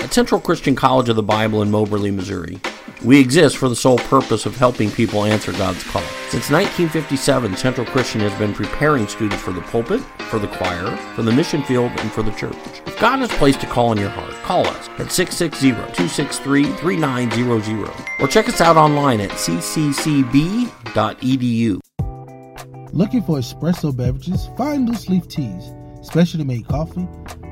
At Central Christian College of the Bible in Moberly, Missouri, we exist for the sole purpose of helping people answer God's call. Since 1957, Central Christian has been preparing students for the pulpit, for the choir, for the mission field, and for the church. If God has placed a call in your heart, call us at 660-263-3900 or check us out online at cccb.edu. Looking for espresso beverages? Find loose leaf teas, specially made coffee.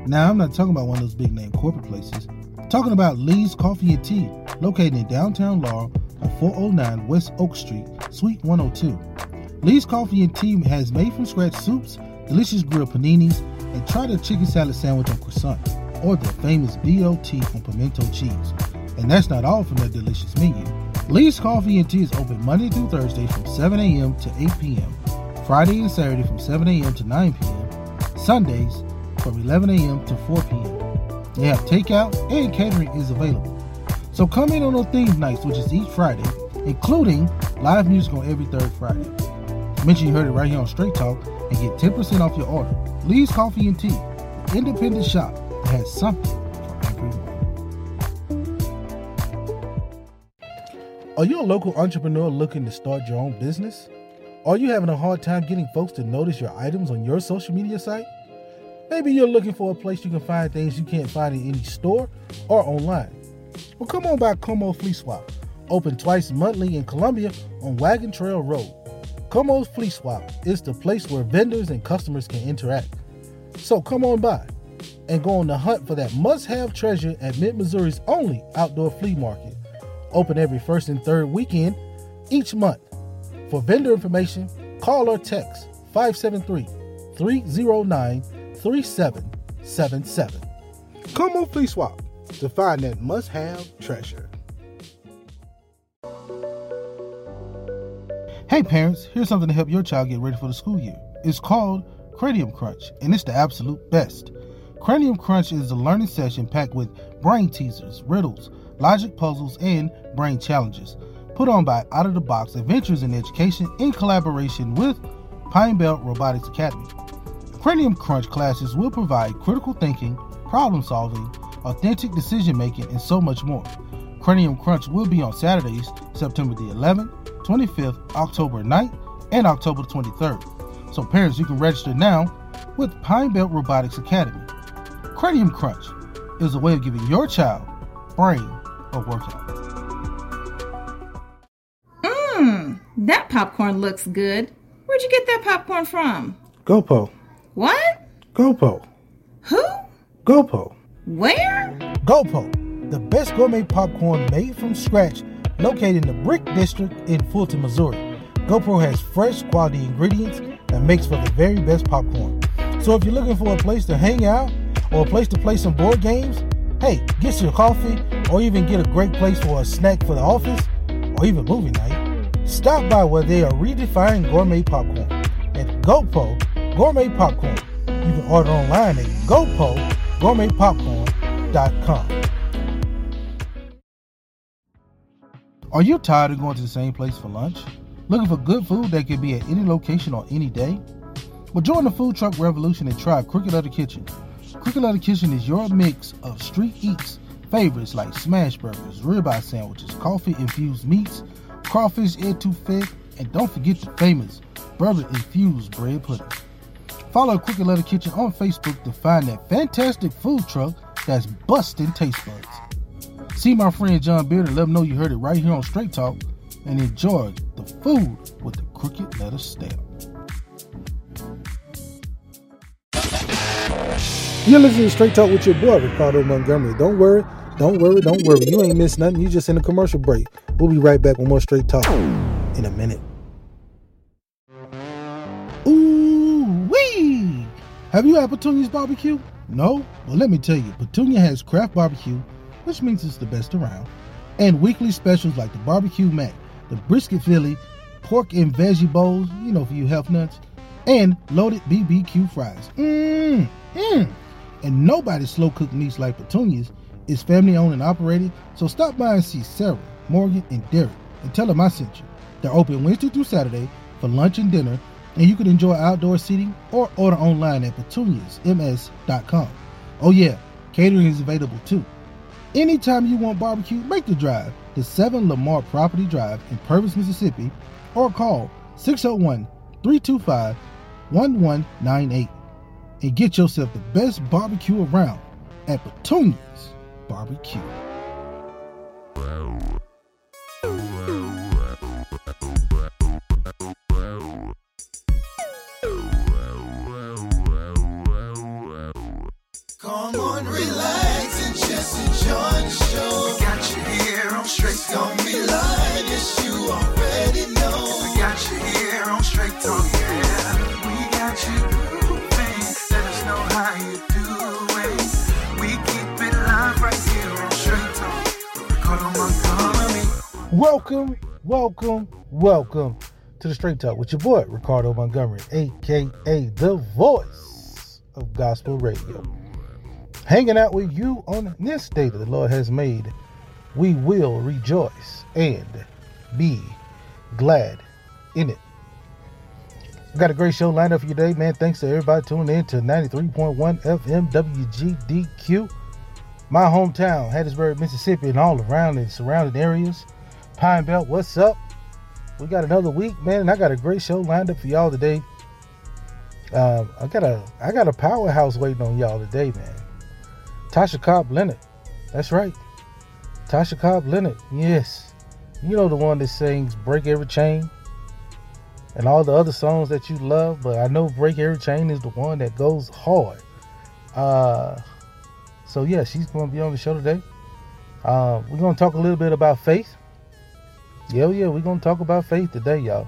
Now, I'm not talking about one of those big name corporate places. Talking about Lee's Coffee and Tea, located in downtown Laurel on 409 West Oak Street, Suite 102. Lee's Coffee and Tea has made from scratch soups, delicious grilled paninis, and try their chicken salad sandwich on croissant, or their famous BOT on pimento cheese. And that's not all from their delicious menu. Lee's Coffee and Tea is open Monday through Thursday from 7 a.m. to 8 p.m., Friday and Saturday from 7 a.m. to 9 p.m., Sundays from 11 a.m. to 4 p.m. They have takeout and catering is available. So come in on those theme nights, which is each Friday, including live music on every third Friday. Mention you heard it right here on Straight Talk and get 10% off your order. Lee's Coffee and Tea, the independent shop that has something for everyone. Are you a local entrepreneur looking to start your own business? Are you having a hard time getting folks to notice your items on your social media site? Maybe you're looking for a place you can find things you can't find in any store or online. Well, come on by Como Flea Swap, open twice monthly in Columbia on Wagon Trail Road. Como's Flea Swap is the place where vendors and customers can interact. So come on by and go on the hunt for that must have treasure at Mid Missouri's only outdoor flea market. Open every first and third weekend each month. For vendor information, call or text 573 309 3777. Come on, Flea Swap to find that must have treasure. Hey parents, here's something to help your child get ready for the school year. It's called Cranium Crunch, and it's the absolute best. Cranium Crunch is a learning session packed with brain teasers, riddles, logic puzzles, and brain challenges. Put on by Out of the Box Adventures in Education in collaboration with Pine Belt Robotics Academy. Cranium Crunch classes will provide critical thinking, problem solving, authentic decision making, and so much more. Cranium Crunch will be on Saturdays, September the 11th, 25th, October 9th, and October 23rd. So, parents, you can register now with Pine Belt Robotics Academy. Cranium Crunch is a way of giving your child brain a workout. Mmm, that popcorn looks good. Where'd you get that popcorn from? GoPo. What? GoPo. Who? GoPo. Where? GoPo, the best gourmet popcorn made from scratch, located in the Brick District in Fulton, Missouri. GoPo has fresh, quality ingredients that makes for the very best popcorn. So if you're looking for a place to hang out or a place to play some board games, hey, get your coffee or even get a great place for a snack for the office or even movie night, stop by where they are redefining gourmet popcorn. At GoPo Gourmet Popcorn. You can order online at gopogourmetpopcorn.com. Are you tired of going to the same place for lunch? Looking for good food that can be at any location on any day? Well, join the food truck revolution and try Crooked Letter Kitchen. Crooked Letter Kitchen is your mix of street eats favorites like smash burgers, ribeye sandwiches, coffee infused meats, crawfish etouffee, and don't forget the famous bourbon infused bread pudding. Follow Crooked Letter Kitchen on Facebook to find that fantastic food truck that's busting taste buds. See my friend John Beard and let him know you heard it right here on Straight Talk and enjoy the food with the Crooked Letter stamp. You're listening to Straight Talk with your boy, Ricardo Montgomery. Don't worry, don't worry, don't worry. You ain't missed nothing. You just in a commercial break. We'll be right back with more Straight Talk in a minute. Have you had Petunia's barbecue? No? Well, let me tell you, Petunia has craft barbecue, which means it's the best around, and weekly specials like the barbecue mac, the brisket Philly, pork and veggie bowls, you know, for you health nuts, and loaded BBQ fries. Mmm, mmm. And nobody slow cook meats like Petunia's. It's family owned and operated, so stop by and see Sarah, Morgan, and Derek, and tell them I sent you. They're open Wednesday through Saturday for lunch and dinner, and you can enjoy outdoor seating or order online at petuniasms.com. Oh yeah, catering is available too. Anytime you want barbecue, make the drive to 7 Lamar Property Drive in Purvis, Mississippi, or call 601 325 1198 and get yourself the best barbecue around at Petunia's Barbecue. Already know. Got you here on straight talk, yeah. We got you grooving. Let us know how you doing. We keep it live right here on straight talk. Ricardo Montgomery. Welcome, welcome, welcome to the Straight Talk with your boy, Ricardo Montgomery, aka the voice of gospel radio. Hanging out with you on this day that the Lord has made. We will rejoice and be glad in it. We got a great show lined up for you today, man. Thanks to everybody tuning in to 93.1 FM WGDQ. My hometown, Hattiesburg, Mississippi, and all around the surrounding areas. Pine Belt, what's up? We got another week, man, and I got a great show lined up for y'all today. Um, I got a I got a powerhouse waiting on y'all today, man. Tasha Cobb Leonard. That's right. Tasha Cobb Leonard. Yes. You know the one that sings Break Every Chain and all the other songs that you love, but I know Break Every Chain is the one that goes hard. Uh so yeah, she's gonna be on the show today. Uh, we're gonna talk a little bit about faith. Yeah, yeah, we're gonna talk about faith today, y'all.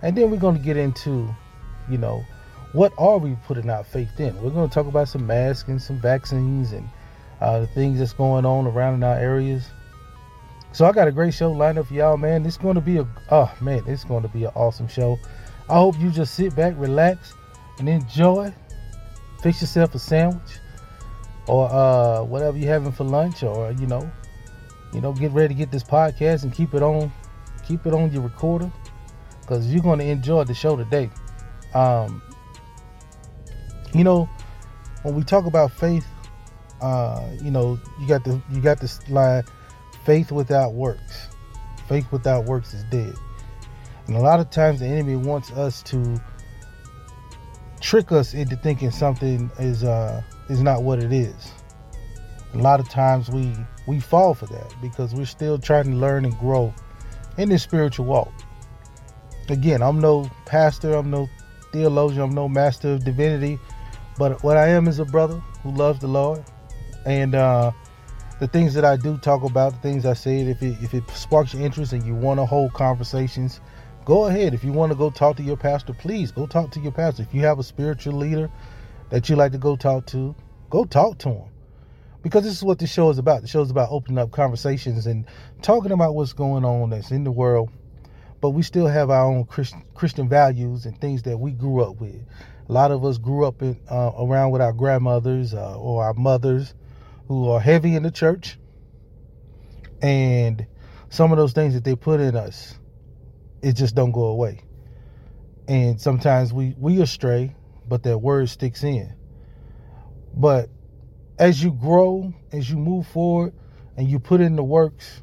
And then we're gonna get into, you know, what are we putting our faith in? We're going to talk about some masks and some vaccines and uh, the things that's going on around in our areas. So I got a great show lined up for y'all, man. It's going to be a oh man, it's going to be an awesome show. I hope you just sit back, relax, and enjoy. Fix yourself a sandwich or uh, whatever you're having for lunch, or you know, you know, get ready to get this podcast and keep it on, keep it on your recorder, because you're going to enjoy the show today. Um, you know, when we talk about faith, uh, you know, you got the you got this line, faith without works. Faith without works is dead. And a lot of times the enemy wants us to trick us into thinking something is uh is not what it is. A lot of times we we fall for that because we're still trying to learn and grow in this spiritual walk. Again, I'm no pastor, I'm no theologian, I'm no master of divinity. But what I am is a brother who loves the Lord, and uh, the things that I do talk about, the things I said, if it if it sparks your interest and you want to hold conversations, go ahead. If you want to go talk to your pastor, please go talk to your pastor. If you have a spiritual leader that you like to go talk to, go talk to him. Because this is what the show is about. The show is about opening up conversations and talking about what's going on that's in the world. But we still have our own Christian, Christian values and things that we grew up with. A lot of us grew up in, uh, around with our grandmothers uh, or our mothers who are heavy in the church. And some of those things that they put in us, it just don't go away. And sometimes we, we astray, but that word sticks in. But as you grow, as you move forward, and you put in the works,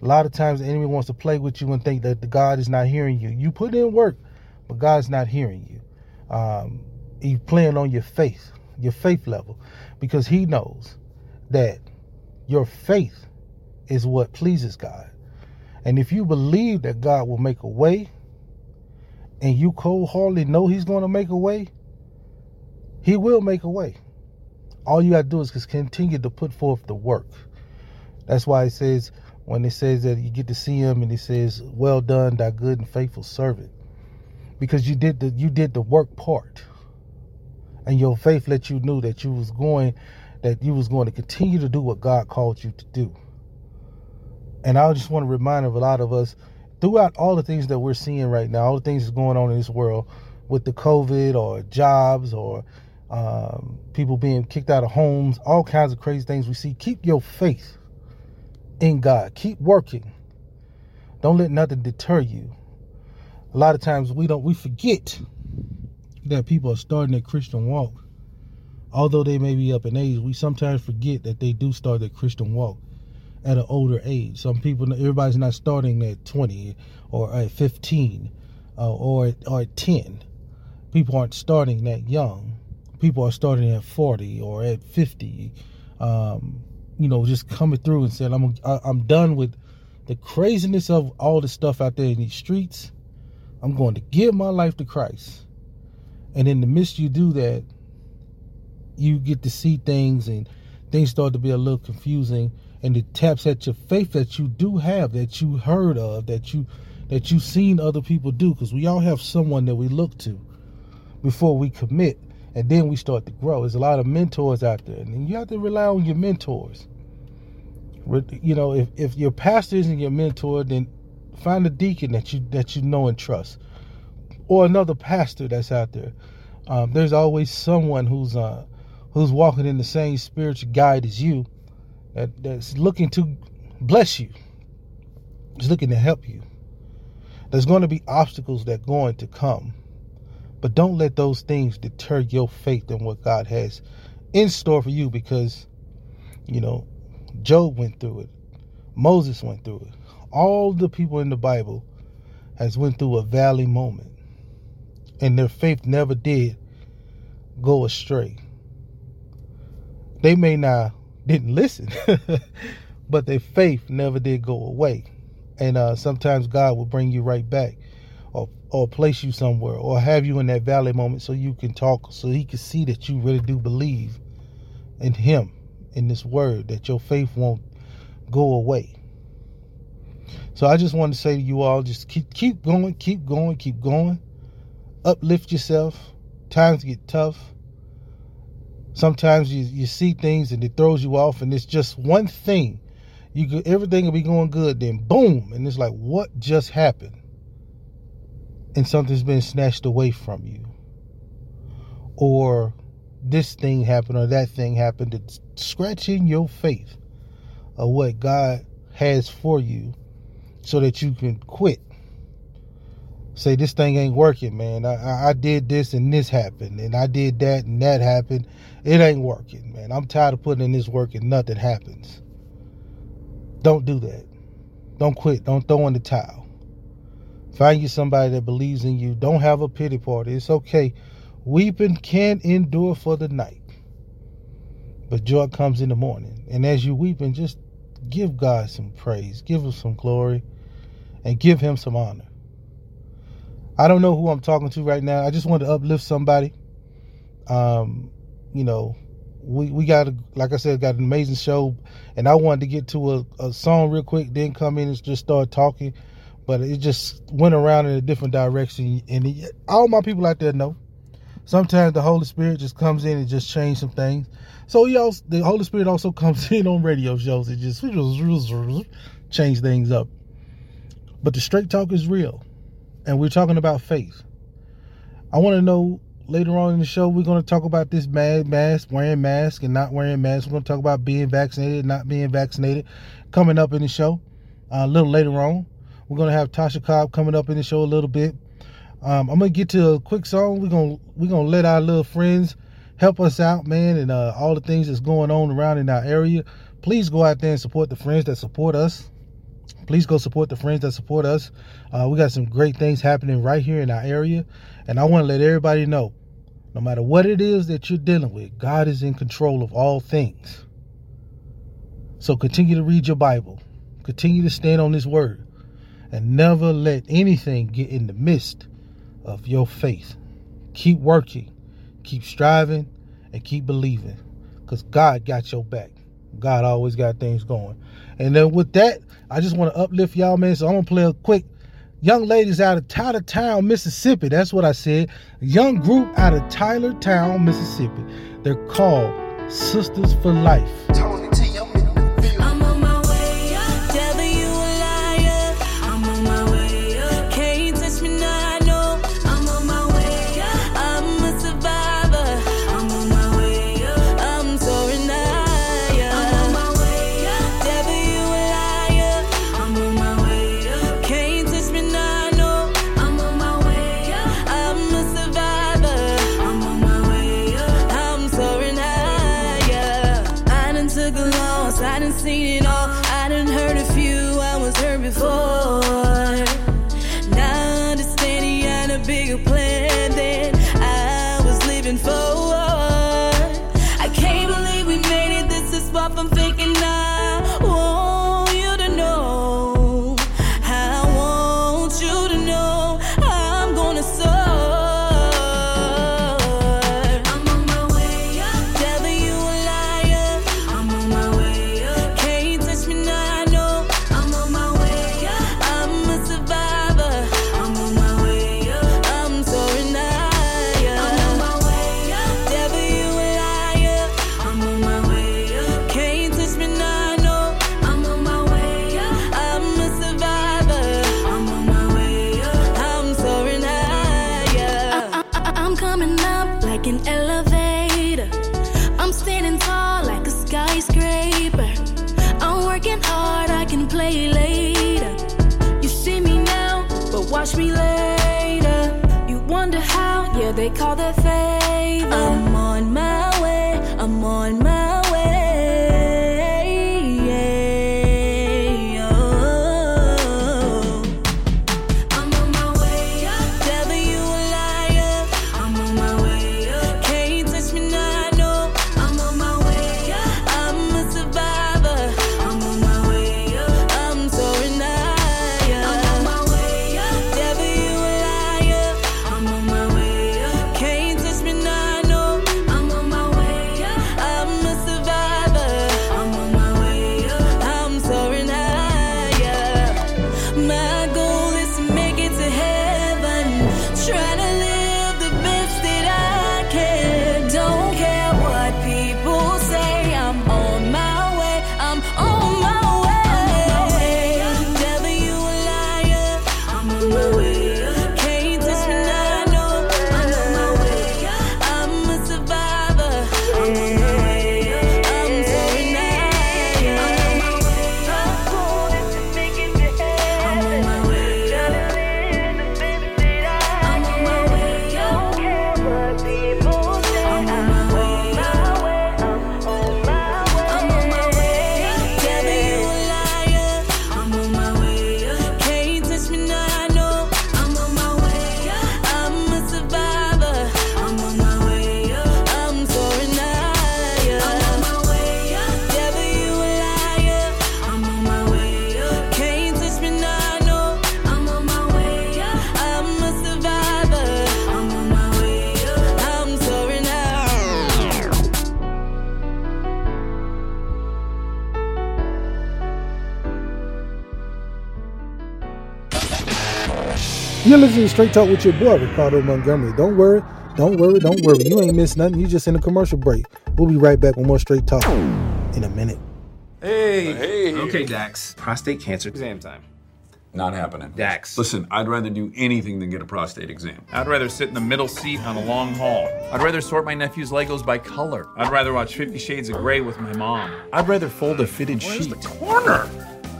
a lot of times the enemy wants to play with you and think that the God is not hearing you. You put in work, but God's not hearing you. Um, he's playing on your faith, your faith level, because he knows that your faith is what pleases God. And if you believe that God will make a way, and you cold hardly know He's going to make a way, He will make a way. All you got to do is just continue to put forth the work. That's why it says, when it says that you get to see Him and He says, Well done, thy good and faithful servant. Because you did the you did the work part. and your faith let you know that you was going that you was going to continue to do what God called you to do. And I just want to remind of a lot of us throughout all the things that we're seeing right now, all the things that's going on in this world with the COVID or jobs or um, people being kicked out of homes, all kinds of crazy things we see. Keep your faith in God. Keep working. Don't let nothing deter you. A lot of times we don't we forget that people are starting their Christian walk. Although they may be up in age, we sometimes forget that they do start their Christian walk at an older age. Some people, everybody's not starting at 20 or at 15 uh, or, or at 10. People aren't starting that young. People are starting at 40 or at 50. Um, you know, just coming through and saying, I'm, I'm done with the craziness of all the stuff out there in these streets. I'm going to give my life to Christ. And in the midst you do that, you get to see things and things start to be a little confusing and it taps at your faith that you do have, that you heard of, that you that you've seen other people do, because we all have someone that we look to before we commit, and then we start to grow. There's a lot of mentors out there, and you have to rely on your mentors. You know, if, if your pastor isn't your mentor, then find a deacon that you that you know and trust, or another pastor that's out there. Um, there's always someone who's uh, who's walking in the same spiritual guide as you, that, that's looking to bless you, is looking to help you. There's going to be obstacles that are going to come, but don't let those things deter your faith in what God has in store for you because, you know, Job went through it. Moses went through it. All the people in the Bible has went through a valley moment. And their faith never did go astray. They may not didn't listen, but their faith never did go away. And uh, sometimes God will bring you right back or or place you somewhere or have you in that valley moment so you can talk so he can see that you really do believe in him in this word that your faith won't go away. So I just want to say to you all just keep keep going, keep going, keep going. Uplift yourself. Times get tough. Sometimes you, you see things and it throws you off and it's just one thing. You could, everything will be going good, then boom, and it's like what just happened? And something's been snatched away from you. Or this thing happened or that thing happened. It's scratching your faith of what God has for you so that you can quit. Say this thing ain't working, man. I, I, I did this and this happened, and I did that and that happened. It ain't working, man. I'm tired of putting in this work and nothing happens. Don't do that. Don't quit. Don't throw in the towel. Find you somebody that believes in you. Don't have a pity party. It's okay Weeping can't endure for the night, but joy comes in the morning. And as you weeping, just give God some praise, give him some glory, and give him some honor. I don't know who I'm talking to right now. I just want to uplift somebody. Um, you know, we, we got, a, like I said, got an amazing show, and I wanted to get to a, a song real quick, then come in and just start talking, but it just went around in a different direction. And it, all my people out there know sometimes the Holy Spirit just comes in and just change some things. So he also the Holy Spirit also comes in on radio shows and just change things up. But the straight talk is real. And we're talking about faith. I want to know later on in the show, we're going to talk about this mad mask, wearing mask and not wearing mask. We're going to talk about being vaccinated not being vaccinated coming up in the show uh, a little later on. We're going to have Tasha Cobb coming up in the show a little bit. Um, I'm gonna get to a quick song. We're gonna we're gonna let our little friends help us out, man, and uh, all the things that's going on around in our area. Please go out there and support the friends that support us. Please go support the friends that support us. Uh, we got some great things happening right here in our area, and I want to let everybody know, no matter what it is that you're dealing with, God is in control of all things. So continue to read your Bible, continue to stand on His Word, and never let anything get in the midst of your faith. Keep working, keep striving, and keep believing because God got your back. God always got things going. And then with that, I just want to uplift y'all, man. So I'm going to play a quick young ladies out of Tylertown, Mississippi. That's what I said. A young group out of Tylertown, Mississippi. They're called Sisters for Life. Straight Talk with your boy, Ricardo Montgomery. Don't worry, don't worry, don't worry. You ain't missed nothing. You just in a commercial break. We'll be right back with more Straight Talk in a minute. Hey. Hey. Okay, Dax. Prostate cancer exam time. Not happening. Dax. Listen, I'd rather do anything than get a prostate exam. I'd rather sit in the middle seat on a long haul. I'd rather sort my nephew's Legos by color. I'd rather watch Fifty Shades of Grey with my mom. I'd rather fold a fitted sheet. Corner!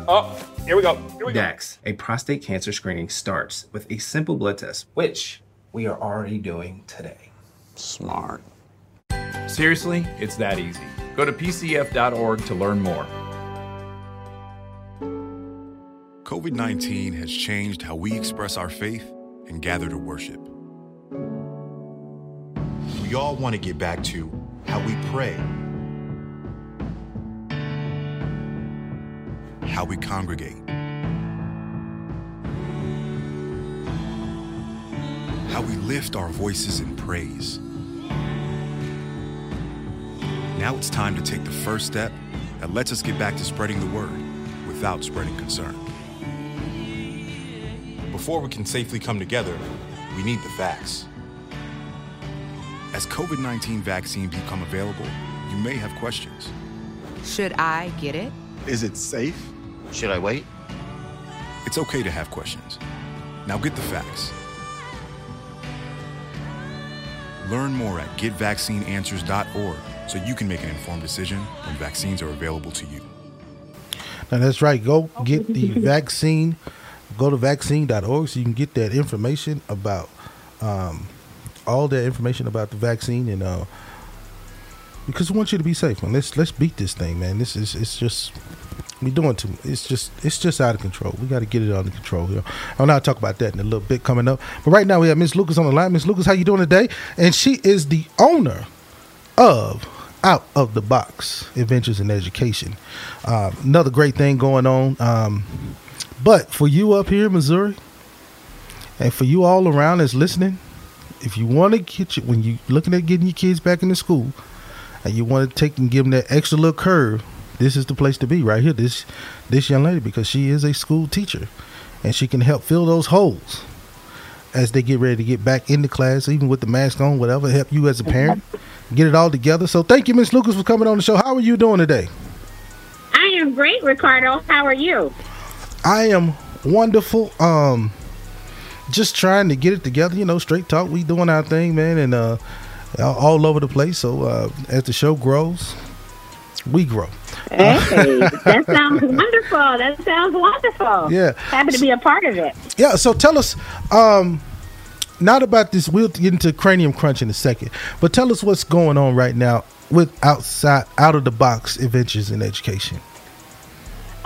Oh, here we go. Here we go. A prostate cancer screening starts with a simple blood test, which we are already doing today. Smart. Seriously, it's that easy. Go to pcf.org to learn more. COVID 19 has changed how we express our faith and gather to worship. We all want to get back to how we pray, how we congregate, how we lift our voices in praise. Now it's time to take the first step that lets us get back to spreading the word without spreading concern. before we can safely come together, we need the facts. As COVID 19 vaccines become available, you may have questions. Should I get it? Is it safe? Should I wait? It's okay to have questions. Now get the facts. Learn more at getvaccineanswers.org so you can make an informed decision when vaccines are available to you. Now that's right. Go get the vaccine. Go to vaccine.org so you can get that information about um, all that information about the vaccine and uh, because we want you to be safe. Man, let's let's beat this thing, man. This is it's just we doing too. It's just it's just out of control. We got to get it under control. here. I'll not talk about that in a little bit coming up. But right now we have Miss Lucas on the line. Miss Lucas, how you doing today? And she is the owner of Out of the Box Adventures in Education. Uh, another great thing going on. Um, but for you up here in Missouri, and for you all around that's listening, if you want to get you when you looking at getting your kids back into school, and you want to take and give them that extra little curve, this is the place to be right here. This this young lady because she is a school teacher, and she can help fill those holes as they get ready to get back into class, even with the mask on, whatever. Help you as a parent get it all together. So thank you, Miss Lucas, for coming on the show. How are you doing today? I am great, Ricardo. How are you? I am wonderful. Um, just trying to get it together. You know, straight talk. We doing our thing, man, and uh, all- over the place. So uh, as the show grows, we grow. Hey, that sounds wonderful. That sounds wonderful. Yeah. Happy to be a part of it. Yeah. So tell us, um, not about this. We'll get into cranium crunch in a second, but tell us what's going on right now with outside, out of the box adventures in education.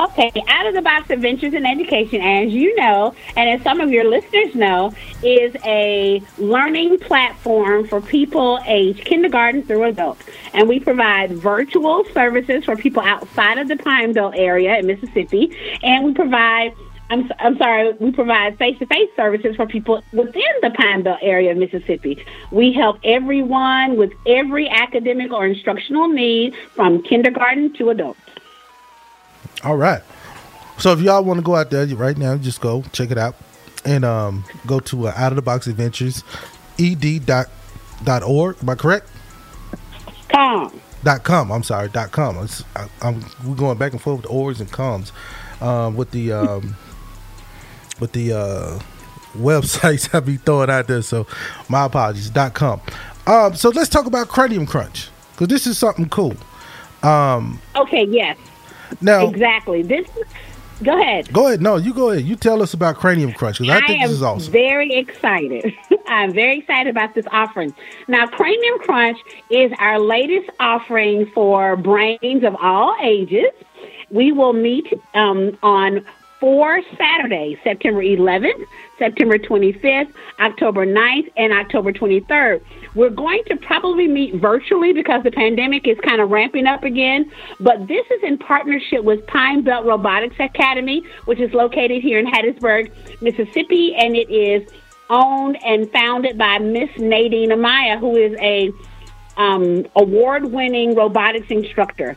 Okay, Out of the Box Adventures in Education, as you know, and as some of your listeners know, is a learning platform for people aged kindergarten through adult. And we provide virtual services for people outside of the Pine Belt area in Mississippi, and we provide I'm, I'm sorry, we provide face to face services for people within the Pine Belt area of Mississippi. We help everyone with every academic or instructional need from kindergarten to adult. All right. So if y'all want to go out there right now, just go check it out and um, go to uh, Out of the Box Adventures, ed dot dot org. Am I correct? Com. Dot com. I'm sorry. Dot com. It's, I, I'm we're going back and forth with orgs and coms um, with the um, with the uh, websites I be throwing out there. So my apologies. Dot com. Um, so let's talk about Cranium Crunch because this is something cool. Um, Okay, yes. Now- exactly. This. Go ahead. Go ahead. No, you go ahead. You tell us about Cranium Crunch because I think am this is awesome. very excited. I'm very excited about this offering. Now, Cranium Crunch is our latest offering for brains of all ages. We will meet um, on four Saturdays September 11th, September 25th, October 9th, and October 23rd. We're going to probably meet virtually because the pandemic is kind of ramping up again. But this is in partnership with Pine Belt Robotics Academy, which is located here in Hattiesburg, Mississippi, and it is owned and founded by Miss Nadine Amaya, who is a um, award-winning robotics instructor.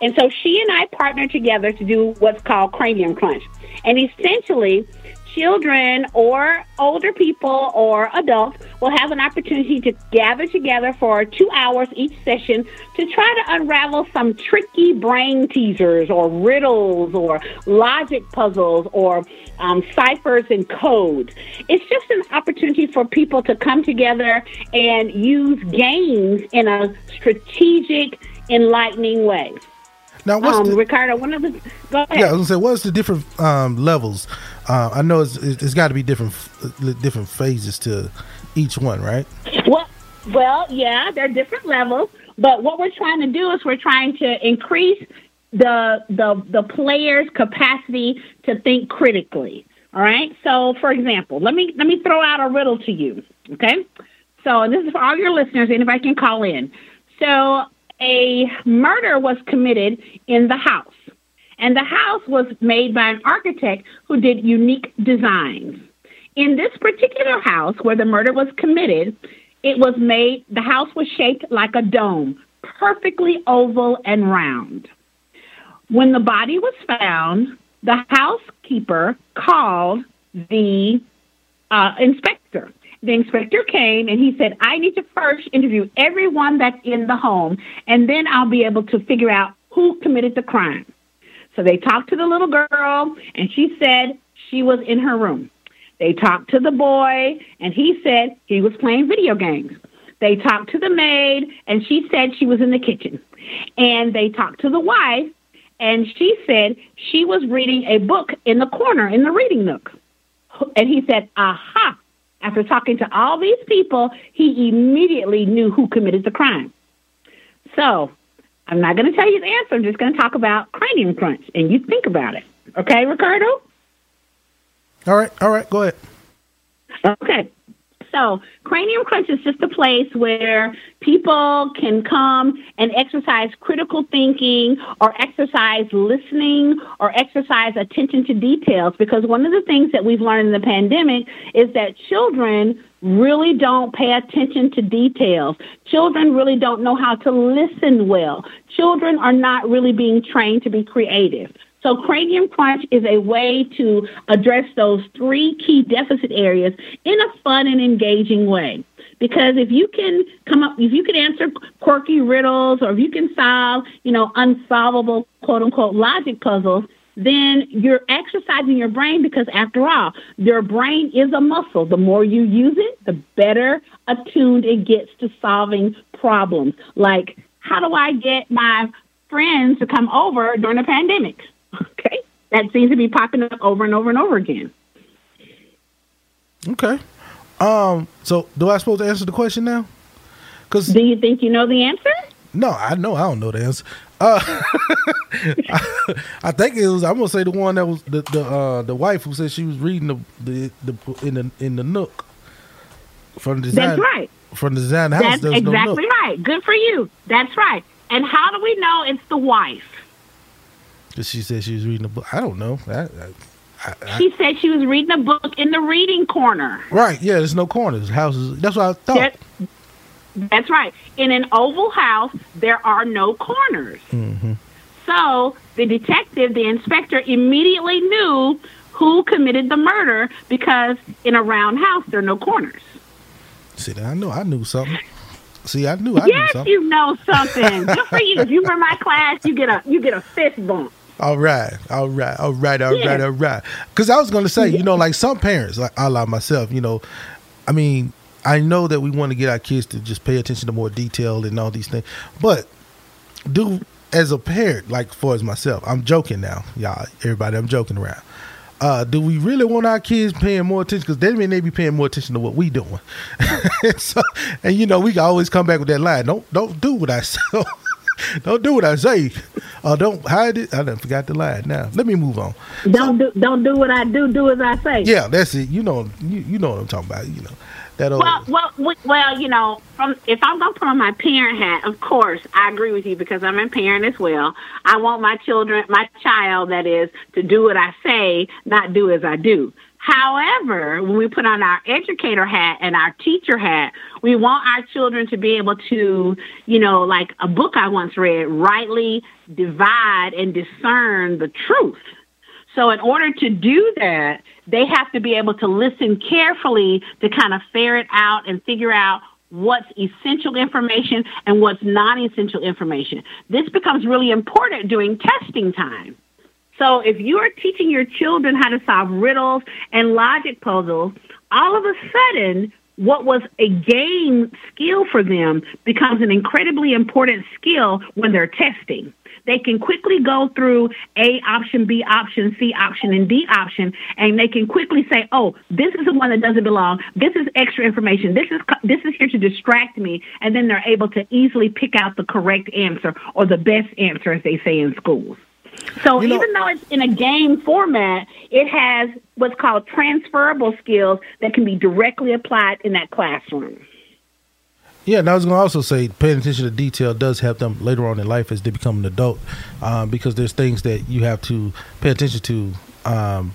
And so she and I partner together to do what's called Cranium Crunch. And essentially, children or older people or adults will have an opportunity to gather together for two hours each session to try to unravel some tricky brain teasers or riddles or logic puzzles or um, ciphers and code. It's just an opportunity for people to come together and use games in a strategic, enlightening way. Now, what's um, the- Ricardo? One of the go ahead. Yeah, I was gonna say, what's the different um, levels? Uh, I know it's, it's got to be different different phases to each one, right? Well, well, yeah, there are different levels, but what we're trying to do is we're trying to increase the the the player's capacity to think critically. All right. So, for example, let me let me throw out a riddle to you. Okay. So, this is for all your listeners. Anybody can call in. So, a murder was committed in the house, and the house was made by an architect who did unique designs. In this particular house where the murder was committed, it was made, the house was shaped like a dome, perfectly oval and round. When the body was found, the housekeeper called the uh, inspector. The inspector came and he said, I need to first interview everyone that's in the home, and then I'll be able to figure out who committed the crime. So they talked to the little girl, and she said she was in her room. They talked to the boy, and he said he was playing video games. They talked to the maid, and she said she was in the kitchen. And they talked to the wife, and she said she was reading a book in the corner in the reading nook. And he said, Aha. After talking to all these people, he immediately knew who committed the crime. So I'm not going to tell you the answer. I'm just going to talk about cranium crunch, and you think about it. Okay, Ricardo? All right, all right, go ahead. Okay. So, Cranium Crunch is just a place where people can come and exercise critical thinking or exercise listening or exercise attention to details. Because one of the things that we've learned in the pandemic is that children really don't pay attention to details. Children really don't know how to listen well. Children are not really being trained to be creative. So Cranium Crunch is a way to address those three key deficit areas in a fun and engaging way. Because if you can come up, if you can answer quirky riddles, or if you can solve, you know, unsolvable quote unquote logic puzzles, then you're exercising your brain because after all, your brain is a muscle. The more you use it, the better attuned it gets to solving problems. Like, how do I get my friends to come over during the pandemic? Okay. That seems to be popping up over and over and over again. Okay. Um. So, do I supposed to answer the question now? Because do you think you know the answer? No, I know I don't know the answer. Uh, I, I think it was. I'm gonna say the one that was the the uh, the wife who said she was reading the the, the in the in the nook from the design. That's right. From the design house. That's exactly no right. Good for you. That's right. And how do we know it's the wife? She said she was reading a book. I don't know. I, I, I, She said she was reading a book in the reading corner. right? Yeah, there's no corners. Houses. That's what I thought. That- that's right. In an oval house, there are no corners. hmm So the detective, the inspector, immediately knew who committed the murder because in a round house, there are no corners. See, I know I knew something. See, I knew I knew yes, something. you know something. Good for you. If you were my class, you get a you get a fist bump. All right, all right, all right, all right, Yeah. all right. Because I was going to say, you know, like some parents, like I like myself, you know, I mean, I know that we want to get our kids to just pay attention to more detail and all these things, but do as a parent, like for as myself, I'm joking now, y'all, everybody, I'm joking around. Uh, do we really want our kids paying more attention? Because they may they be paying more attention to what we doing. and, so, and you know, we can always come back with that line. Don't don't do what I say. don't do what I say. Uh, don't hide it. I done forgot the line. Now let me move on. Don't do don't do what I do. Do as I say. Yeah, that's it. You know, you, you know what I'm talking about. You know that old. Well, well, well, you know, from if I'm gonna put on my parent hat, of course, I agree with you because I'm a parent as well. I want my children, my child, that is, to do what I say, not do as I do. However, when we put on our educator hat and our teacher hat, we want our children to be able to, you know, like a book I once read, rightly divide and discern the truth. So, in order to do that, they have to be able to listen carefully to kind of ferret out and figure out what's essential information and what's non essential information. This becomes really important during testing time. So, if you are teaching your children how to solve riddles and logic puzzles, all of a sudden, what was a game skill for them becomes an incredibly important skill when they're testing. They can quickly go through A option, B option, C option, and D option, and they can quickly say, "Oh, this is the one that doesn't belong. This is extra information. This is this is here to distract me," and then they're able to easily pick out the correct answer or the best answer, as they say in schools. So even though it's in a game format, it has what's called transferable skills that can be directly applied in that classroom. Yeah, and I was going to also say paying attention to detail does help them later on in life as they become an adult, um, because there's things that you have to pay attention to um,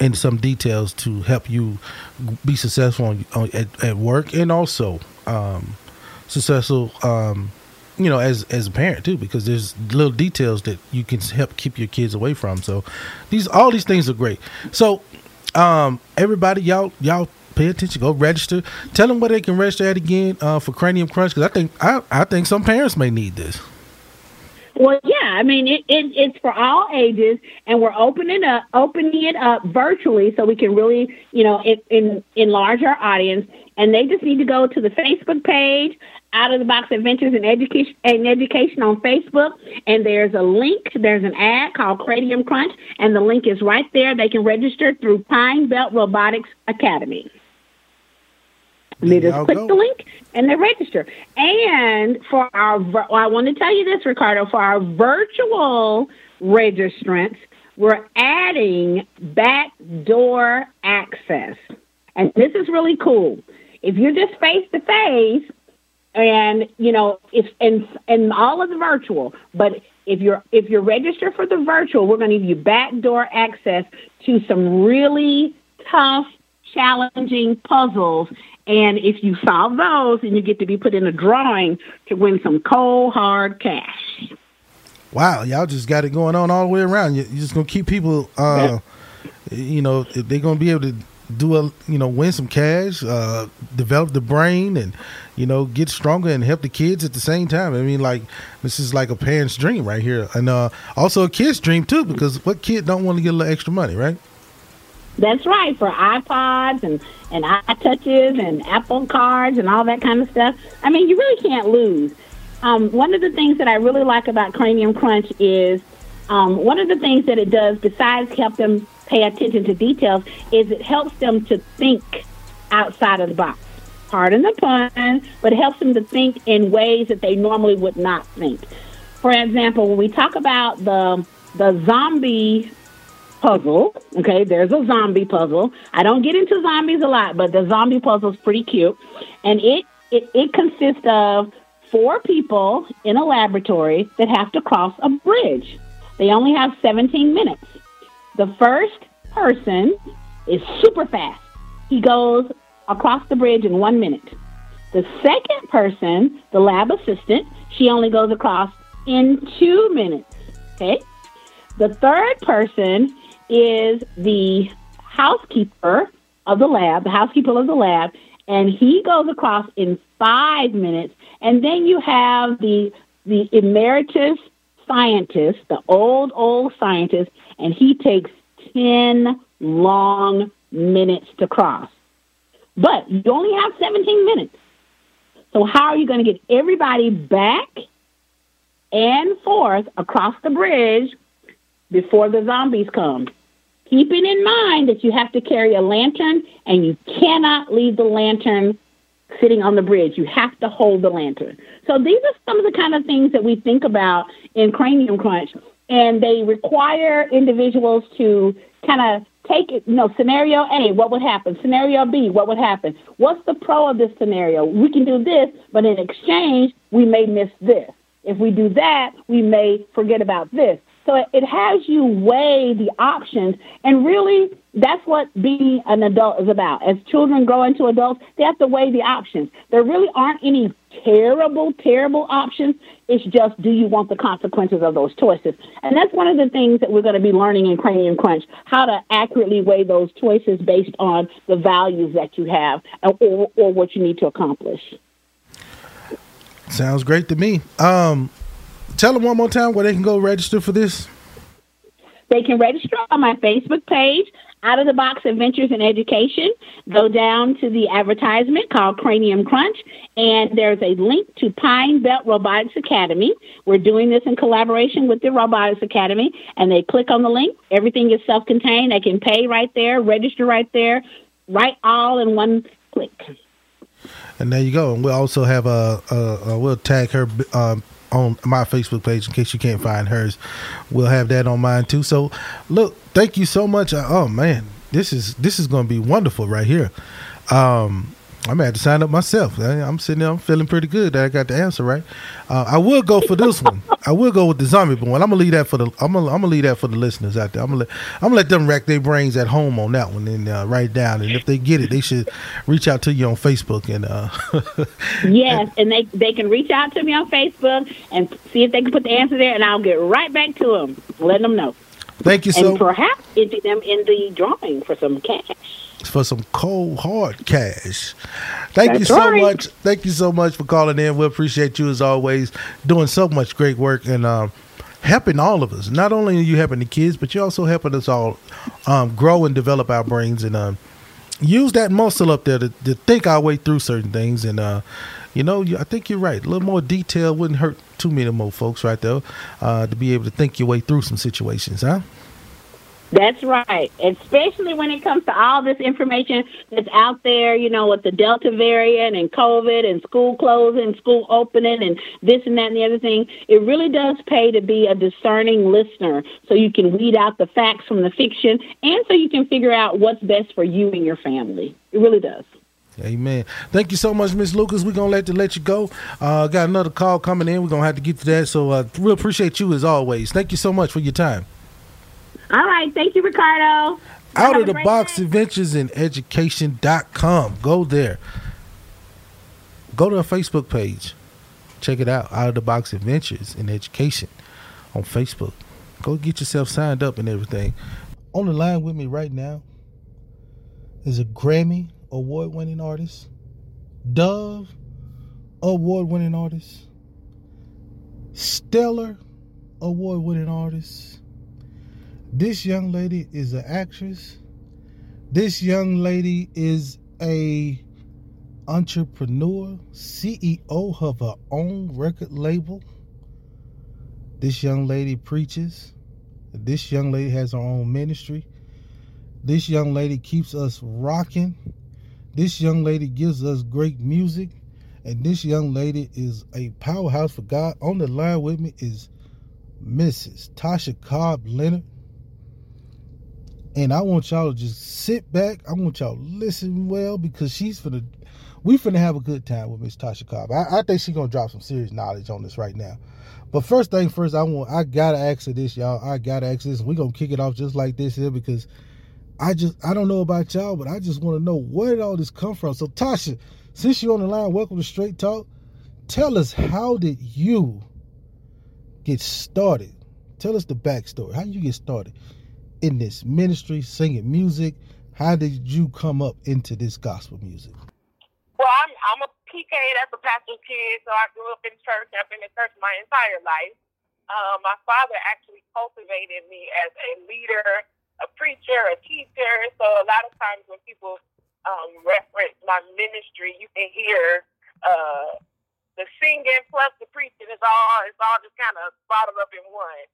in some details to help you be successful on, on, at, at work and also um, successful, um, you know, as as a parent too, because there's little details that you can help keep your kids away from. So these all these things are great. So um, everybody, y'all y'all pay attention. Go register. Tell them where they can register at again uh, for Cranium Crunch because I think I, I think some parents may need this. Well, yeah, I mean it, it, it's for all ages, and we're opening up opening it up virtually so we can really, you know, in, in, enlarge our audience. And they just need to go to the Facebook page, Out of the Box Adventures and Education and Education on Facebook, and there's a link. There's an ad called Cranium Crunch, and the link is right there. They can register through Pine Belt Robotics Academy. They just click go. the link and they register. And for our, well, I want to tell you this, Ricardo, for our virtual registrants, we're adding backdoor access. And this is really cool. If you're just face to face, and you know, if and and all of the virtual, but if you're if you're registered for the virtual, we're going to give you backdoor access to some really tough, challenging puzzles. And if you solve those, then you get to be put in a drawing to win some cold hard cash. Wow, y'all just got it going on all the way around. You- You're just gonna keep people, uh, you know, they're gonna be able to do a, you know, win some cash, uh, develop the brain, and you know, get stronger and help the kids at the same time. I mean, like this is like a parent's dream right here, and uh, also a kid's dream too, because what kid don't want to get a little extra money, right? That's right for iPods and and iTouches and Apple cards and all that kind of stuff. I mean, you really can't lose. Um, one of the things that I really like about Cranium Crunch is um, one of the things that it does, besides help them pay attention to details, is it helps them to think outside of the box. Pardon the pun, but it helps them to think in ways that they normally would not think. For example, when we talk about the the zombie puzzle. Okay, there's a zombie puzzle. I don't get into zombies a lot, but the zombie puzzle is pretty cute, and it, it it consists of four people in a laboratory that have to cross a bridge. They only have 17 minutes. The first person is super fast. He goes across the bridge in one minute. The second person, the lab assistant, she only goes across in two minutes. Okay. The third person is the housekeeper of the lab, the housekeeper of the lab, and he goes across in five minutes. And then you have the the emeritus scientist, the old old scientist, and he takes ten long minutes to cross. But you only have 17 minutes. So how are you going to get everybody back and forth across the bridge before the zombies come? Keeping in mind that you have to carry a lantern and you cannot leave the lantern sitting on the bridge. You have to hold the lantern. So these are some of the kind of things that we think about in Cranium Crunch, and they require individuals to kind of take it, you know, scenario A, what would happen? Scenario B, what would happen? What's the pro of this scenario? We can do this, but in exchange, we may miss this. If we do that, we may forget about this. So it, has you weigh the options, and really, that's what being an adult is about. As children grow into adults, they have to weigh the options. There really aren't any terrible, terrible options. It's just, do you want the consequences of those choices? And that's one of the things that we're going to be learning in Cranium Crunch, how to accurately weigh those choices based on the values that you have or, or what you need to accomplish. Sounds great to me. Um, tell them one more time where they can go register for this. They can register on my Facebook page, Out of the Box Adventures in Education. Go down to the advertisement called Cranium Crunch, and there's a link to Pine Belt Robotics Academy. We're doing this in collaboration with the Robotics Academy, and they click on the link. Everything is self contained. They can pay right there, register right there, right all in one click. And there you go. And we'll also have a, a, a we'll tag her um, on my Facebook page in case you can't find hers. We'll have that on mine too. So, look, thank you so much. Oh man, this is this is going to be wonderful right here. Um, I'm gonna have to sign up myself. I, I'm sitting there, I'm feeling pretty good that I got the answer right. Uh, I will go for this one. I will go with the zombie one. I'm gonna leave that for the. I'm gonna, I'm gonna leave that for the listeners out there. I'm gonna let, I'm gonna let them rack their brains at home on that one and uh, write it down. And if they get it, they should reach out to you on Facebook and. Uh, Yes, and they they can reach out to me on Facebook and see if they can put the answer there, and I'll get right back to them, letting them know. Thank you so. and perhaps enter them in the drawing for some cash. for some cold hard cash. Thank you so right. much. Thank you so much for calling in. We appreciate you as always, doing so much great work and um, helping all of us. Not only are you helping the kids, but you're also helping us all um, grow and develop our brains and um, use that muscle up there to, to think our way through certain things. And uh, you know, I think you're right. A little more detail wouldn't hurt too many more folks right there uh, to be able to think your way through some situations, huh? That's right. Especially when it comes to all this information that's out there, you know, with the Delta variant and COVID and school closing, school opening, and this and that and the other thing. It really does pay to be a discerning listener so you can weed out the facts from the fiction and so you can figure out what's best for you and your family. It really does. Amen. Thank you so much, Miss Lucas. We're gonna let to let you go. Uh, got another call coming in. We're gonna have to get to that. So uh, we appreciate you as always. Thank you so much for your time. All right. Thank you, Ricardo. Out of the box adventures in education.com. Go there. Go to our Facebook page. Check it out. Out of the box adventures in education on Facebook. Go get yourself signed up and everything. On the line with me right now is a Grammy award winning artist, Dove award winning artist, Stellar award winning artist. This young lady is an actress. This young lady is a entrepreneur, CEO of her own record label. This young lady preaches. This young lady has her own ministry. This young lady keeps us rocking. This young lady gives us great music. And this young lady is a powerhouse for God. On the line with me is Mrs. Tasha Cobbs Leonard. And I want y'all to just sit back. I want y'all to listen well because she's finna we finna have a good time with Miss Tasha Cobb. I, I think she's gonna drop some serious knowledge on this right now. But first thing first, I want I gotta ask her this, y'all. I gotta ask this. We're gonna kick it off just like this here because I just I don't know about y'all, but I just want to know where did all this come from. So Tasha, since you're on the line, welcome to Straight Talk. Tell us how did you get started? Tell us the backstory. How did you get started in this ministry, singing music? How did you come up into this gospel music? Well, I'm I'm a PK. That's a pastor's kid. So I grew up in church. I've been in church my entire life. Um, my father actually cultivated me as a leader, a preacher, a teacher. So a lot of times when people um, reference my ministry, you can hear uh, the singing plus the preaching is all it's all just kind of bottled up in one.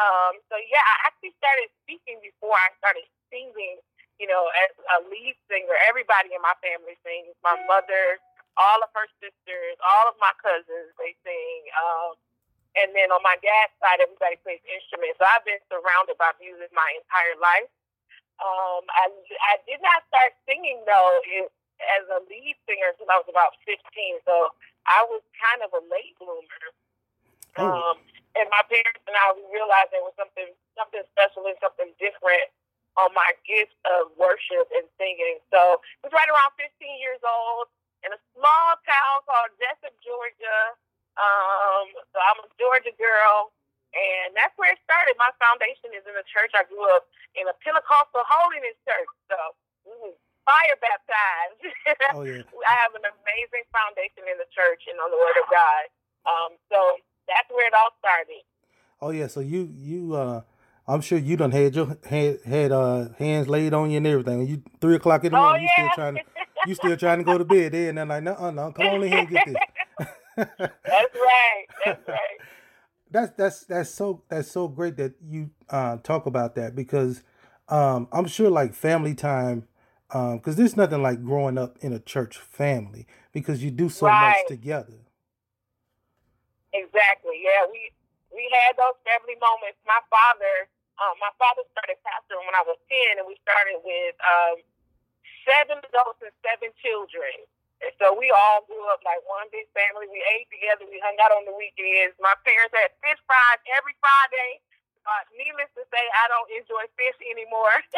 Um, so yeah, I actually started speaking before I started singing. You know, as a lead singer, everybody in my family sings. My mother, all of her sisters, all of my cousins, they sing. Um, and then on my dad's side, everybody plays instruments. So I've been surrounded by music my entire life. Um, I, I did not start singing though it, as a lead singer until I was about 15. So I was kind of a late bloomer. Um, and my parents and I we realized there was something something special and something different on my gift of worship and singing. So it was right around 15 years old in a small town called Jesup, Georgia. Um, so I'm a Georgia girl, and that's where it started. My foundation is in the church. I grew up in a Pentecostal holiness church, so we was fire baptized. Oh, yeah. I have an amazing foundation in the church and on the Word of God. Um, so that's where it all started. Oh yeah, so you you uh I'm sure you done had your had had uh hands laid on you and everything. You three o'clock in the Oh, morning, you yeah. still trying to you still trying to go to bed there and they're like, no, no, come on in here and get this. That's right. That's right. that's that's that's so that's so great that you uh, talk about that because um, I'm sure like family time because there's nothing like growing up in a church family because you do so Right. much together. Exactly. Yeah, we we had those family moments. My father, um, my father started pastoring when I was ten, and we started with um, seven adults and seven children. And so we all grew up like one big family. We ate together. We hung out on the weekends. My parents had fish fries every Friday. Uh, needless to say, I don't enjoy fish anymore.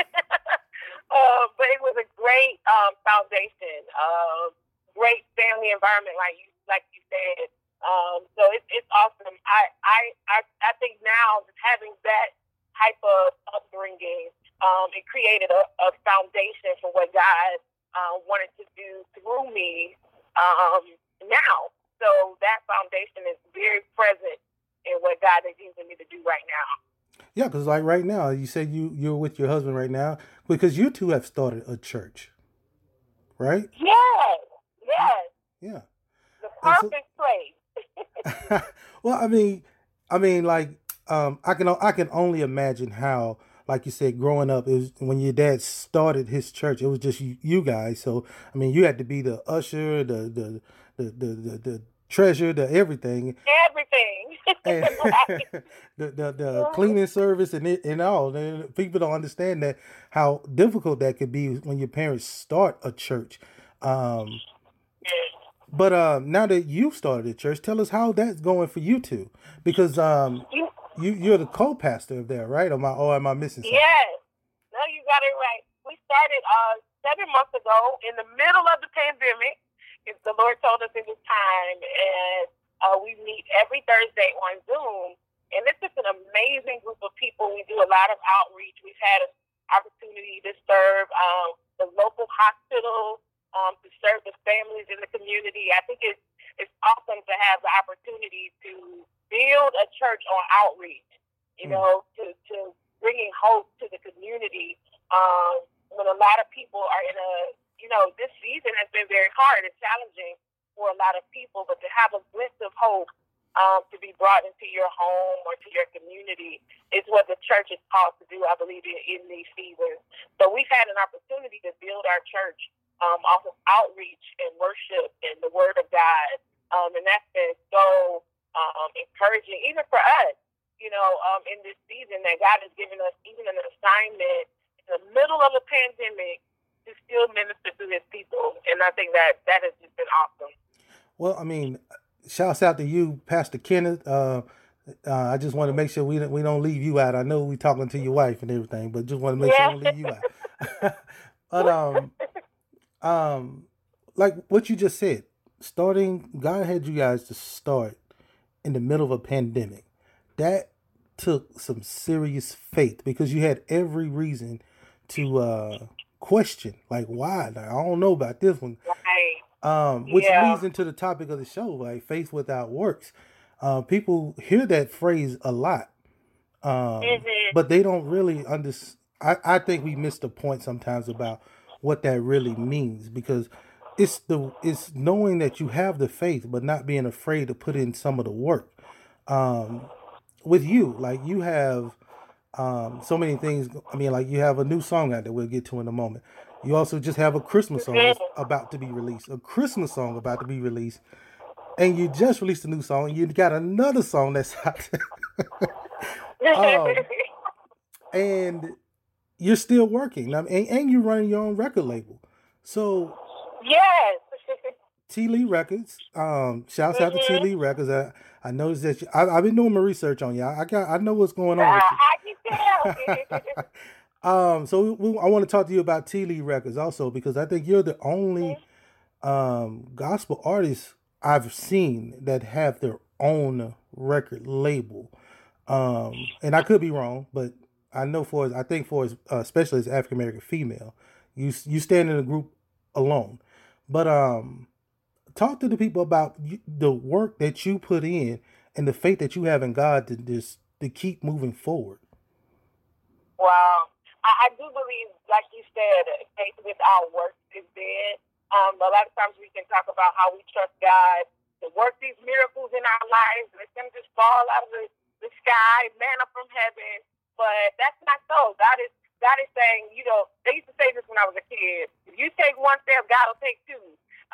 uh, but it was a great um, foundation, uh, great family environment, like you like you said. Um, so it's it's awesome. I, I I I think now just having that type of upbringing um, it created a, a foundation for what God uh, wanted to do through me um, now. So that foundation is very present in what God is using me to do right now. Yeah, because like right now, you said you you're with your husband right now because you two have started a church, right? Yes, yes, Yeah. the And so- perfect place. well, I mean, I mean, like, um, I can I can only imagine how, like you said, growing up, it was when your dad started his church. It was just you, you guys. So I mean, you had to be the usher, the the the the the, the treasure, the everything, Everything. and the the, the cleaning service and it and all. And people don't understand that how difficult that could be when your parents start a church. Um, but um, now that you've started a church, tell us how that's going for you two, because um, you you're the co-pastor of there, right? Am I or am I missing something? Yes. No, you got it right. We started uh, seven months ago in the middle of the pandemic. If the Lord told us it was time, and uh, we meet every Thursday on Zoom. And it's just an amazing group of people. We do a lot of outreach. We've had an opportunity to serve um, the local hospital, um, to serve the families in the community. I think it's it's awesome to have the opportunity to build a church on outreach. You know, to to bringing hope to the community. Um, when a lot of people are in a, you know, this season has been very hard and challenging for a lot of people, but to have a glimpse of hope um, to be brought into your home or to your community is what the church is called to do, I believe, in, in these seasons. So we've had an opportunity to build our church um, off of outreach and worship and the Word of God. Um, and that's been so um, encouraging, even for us, you know, um, in this season that God has given us even an assignment in the middle of a pandemic to still minister to his people. And I think that that has just been awesome. Well, I mean, shouts out to you, Pastor Kenneth. Uh, uh, I just want to make sure we don't, we don't leave you out. I know we're talking to your wife and everything, but just want to make sure we don't leave you out. but um, um, like what you just said, starting God had you guys to start in the middle of a pandemic. That took some serious faith because you had every reason to uh question, like why? Like, I don't know about this one. Right. Um, which Yeah. leads into the topic of the show, like faith without works. Uh, people hear that phrase a lot, um, Mhm. but they don't really understand. I, I think we miss the point sometimes about what that really means because it's the it's knowing that you have the faith, but not being afraid to put in some of the work. Um, with you, like you have um, so many things. I mean, like you have a new song out that we'll get to in a moment. You also just have a Christmas song about to be released, a Christmas song about to be released, and you just released a new song. You got another song that's out, um, and you're still working. I mean, and, and you're running your own record label. So yes. T Lee Records. Um, shouts out to T Mhm. Lee Records. I, I noticed that you, I, I've been doing my research on you. I got I know what's going on. Uh, With you. I can tell. Um, so we, I want to talk to you about T Lee Records also because I think you're the only um, gospel artist I've seen that have their own record label. Um, and I could be wrong, but I know for I think for uh, especially as African American female, you you stand in a group alone. But um, talk to the people about the work that you put in and the faith that you have in God to just to keep moving forward. Wow. I, I do believe, like you said, faith without works is dead. Um, a lot of times we can talk about how we trust God to work these miracles in our lives, let them just fall out of the, the sky, manna from heaven. But that's not so. God is God is saying, you know, they used to say this when I was a kid. If you take one step, God will take two.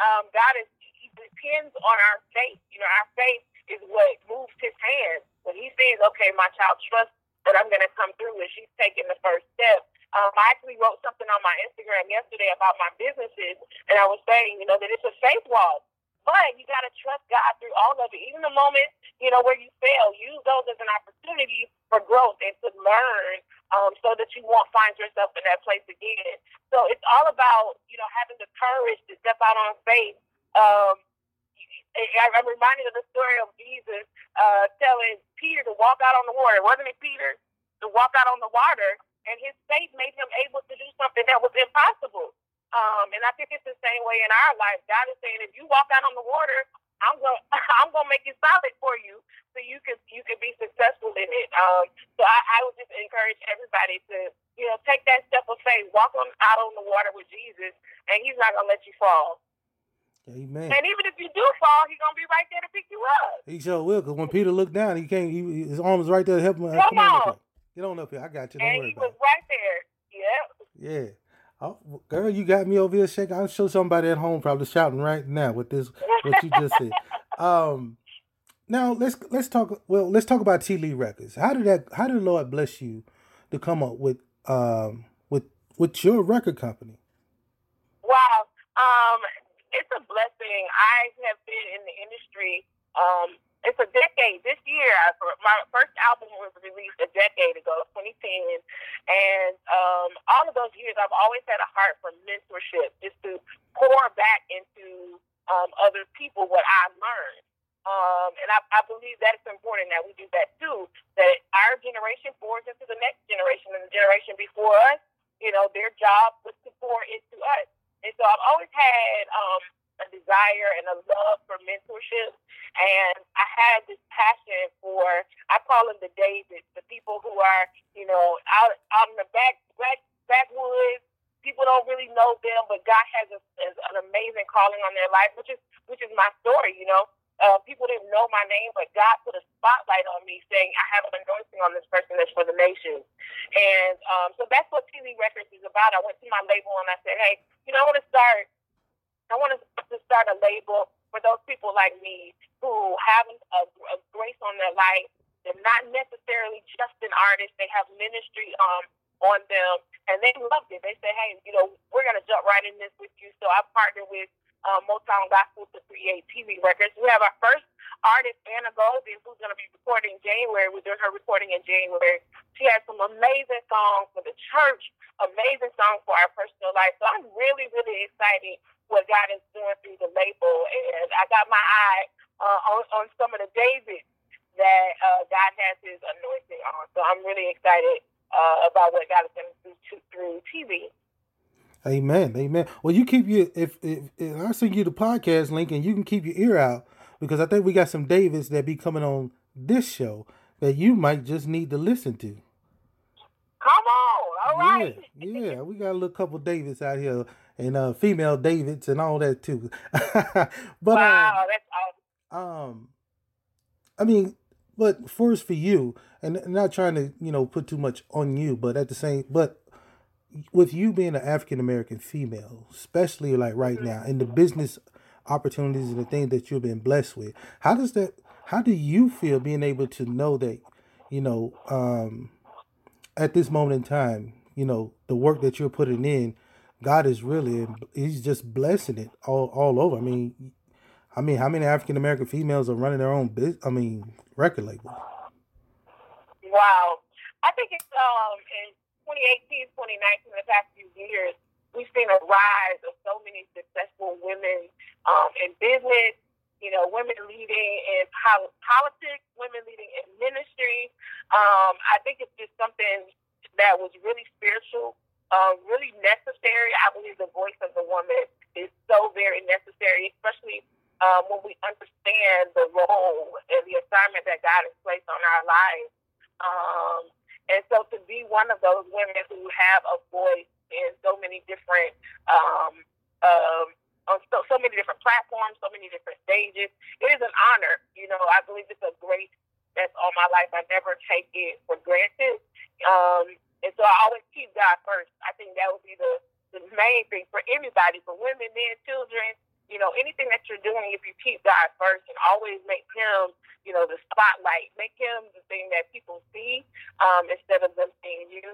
Um, God is he depends on our faith. You know, our faith is what moves his hand. When he says, Okay, my child, trust that I'm gonna come through and she's taking the first step. Um, I actually wrote something on my Instagram yesterday about my businesses and I was saying, you know, that it's a faith walk. But you gotta trust God through all of it. Even the moment, you know, where you fail, use those as an opportunity for growth and to learn um, so that you won't find yourself in that place again. So it's all about, you know, having the courage to step out on faith. Um, I- I'm reminded of the story of Jesus uh, telling Peter to walk out on the water. Wasn't it Peter to walk out on the water? and his faith made him able to do something that was impossible. Um, and I think it's the same way in our life. God is saying, if you walk out on the water, I'm going I'm going to make it solid for you, so you can you can be successful in it. Um, so I, I would just encourage everybody to you know take that step of faith, walk on out on the water with Jesus, and He's not going to let you fall. Amen. And even if you do fall, He's going to be right there to pick you up. He sure will, because when Peter looked down, he can't. He, his arm was right there to help him. Come on, up on. here. Get on up here. I got you. Don't and worry He was right there. Yep. it. Yeah. Oh, girl, you got me over here shaking. I'm sure somebody at home probably shouting right now with this what you just said. Um, now let's let's talk. Well, let's talk about T Lee Records. How did that? How did Lord bless you to come up with um with with your record company? Wow. Um, it's a blessing. I have been in the industry. Um, it's a decade. This year, I- my first album was released a decade ago, 2010, and um, all of those years, I've always had a heart for mentorship, just to pour back into um, other people what I've learned. Um, and I, I believe that's important that we do that too. That our generation pours into the next generation and the generation before us. You know, their job was to pour into us. And so I've always had um, a desire and a love for mentorship. And I had this passion for, I call them the Davids, the people who are, you know, out, out in the back, back, backwoods. People don't really know them, but God has, a, has an amazing calling on their life, which is which is my story. You know, uh, people didn't know my name, but God put a spotlight on me, saying I have an anointing on this person that's for the nation. And um, so that's what TV Records is about. I went to my label and I said, hey, you know, I want to start. I want to start a label for those people like me who have a, a grace on their life. They're not necessarily just an artist. They have ministry um, on them, and they loved it. They said, "Hey, you know, we're gonna jump right in this with you." So I partnered with uh, Motown Gospel to create TV records. We have our first artist, Anna Golden, who's gonna be recording in January. We're doing her recording in January. She has some amazing songs for the church, amazing songs for our personal life. So I'm really, really excited what God is doing through the label, and I got my eye uh, on on some of the Davids that uh, God has His anointing on. So I'm really excited uh, about what God is going to do to, through TV. Amen. Amen. Well, you keep your if if, if I send you the podcast link and you can keep your ear out because I think we got some Davids that be coming on this show that you might just need to listen to. Come on, all right. Yeah, yeah, we got a little couple Davids out here and uh female Davids and all that too. but wow, that's awesome. um, um, I mean, but first for you, and and not trying to you know put too much on you, but at the same, but with you being an African American female, especially like right now, in the business opportunities and the things that you've been blessed with, how does that? How do you feel being able to know that, you know, um, at this moment in time, you know, the work that you're putting in, God is really, He's just blessing it all all over. I mean, I mean, how many African American females are running their own business? I mean, record labels. Wow. I think it's um in 2018, 2019, the past few years, we've seen a rise of so many successful women um, in business, you know, women leading in pol- politics, women leading in ministry. Um, I think it's just something that was really spiritual, uh, really necessary. I believe the voice of the woman is so very necessary, especially um, when we understand the role and the assignment that God has placed on our lives. Um, and so to be one of those women who have a voice in so many different um, um, on so, so many different platforms, so many different stages. It is an honor. You know, I believe it's a grace that's all my life. I never take it for granted. Um, and so I always keep God first. I think that would be the, the main thing for anybody, for women, men, children, you know, anything that you're doing, if you keep God first and always make Him, you know, the spotlight, make Him the thing that people see um, instead of them seeing you.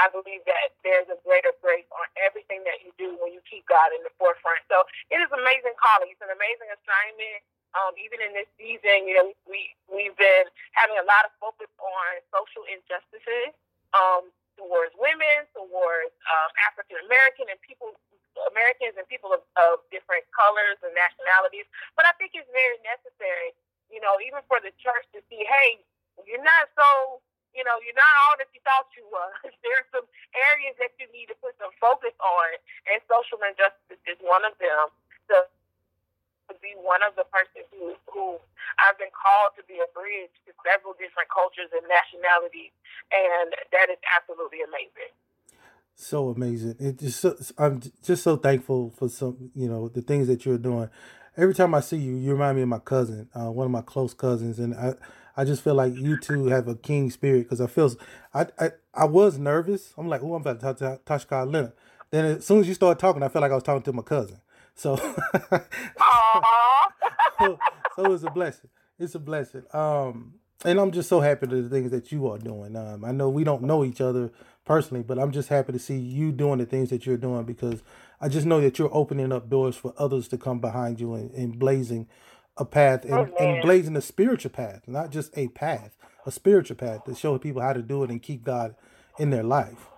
I believe that there's a greater grace on everything that you do when you keep God in the forefront. So it is amazing calling. It's an amazing assignment. Um, even in this season, you know, we we've been having a lot of focus on social injustices um, towards women, towards um, African American and people Americans and people of, of different colors and nationalities. But I think it's very necessary, you know, even for the church to see, hey, you're not so, you know, you're not all that you thought you was. There's some areas that you need to put some focus on, and social injustice is one of them. So to be one of the persons who, who I've been called to be a bridge to several different cultures and nationalities, and that is absolutely amazing. So amazing! It just so, I'm just so thankful for some, you know, the things that you're doing. Every time I see you, you remind me of my cousin, uh, one of my close cousins, and I, I just feel like you two have a king spirit because I feel, I, I, I was nervous. I'm like, oh, I'm about to talk to Tashka Leonard. Then as soon as you started talking, I felt like I was talking to my cousin. So, so, so it's a blessing. It's a blessing. Um, and I'm just so happy to the things that you are doing. Um, I know we don't know each other personally, but I'm just happy to see you doing the things that you're doing because I just know that you're opening up doors for others to come behind you and, and blazing a path and, and blazing a spiritual path, not just a path, a spiritual path to show people how to do it and keep God in their life.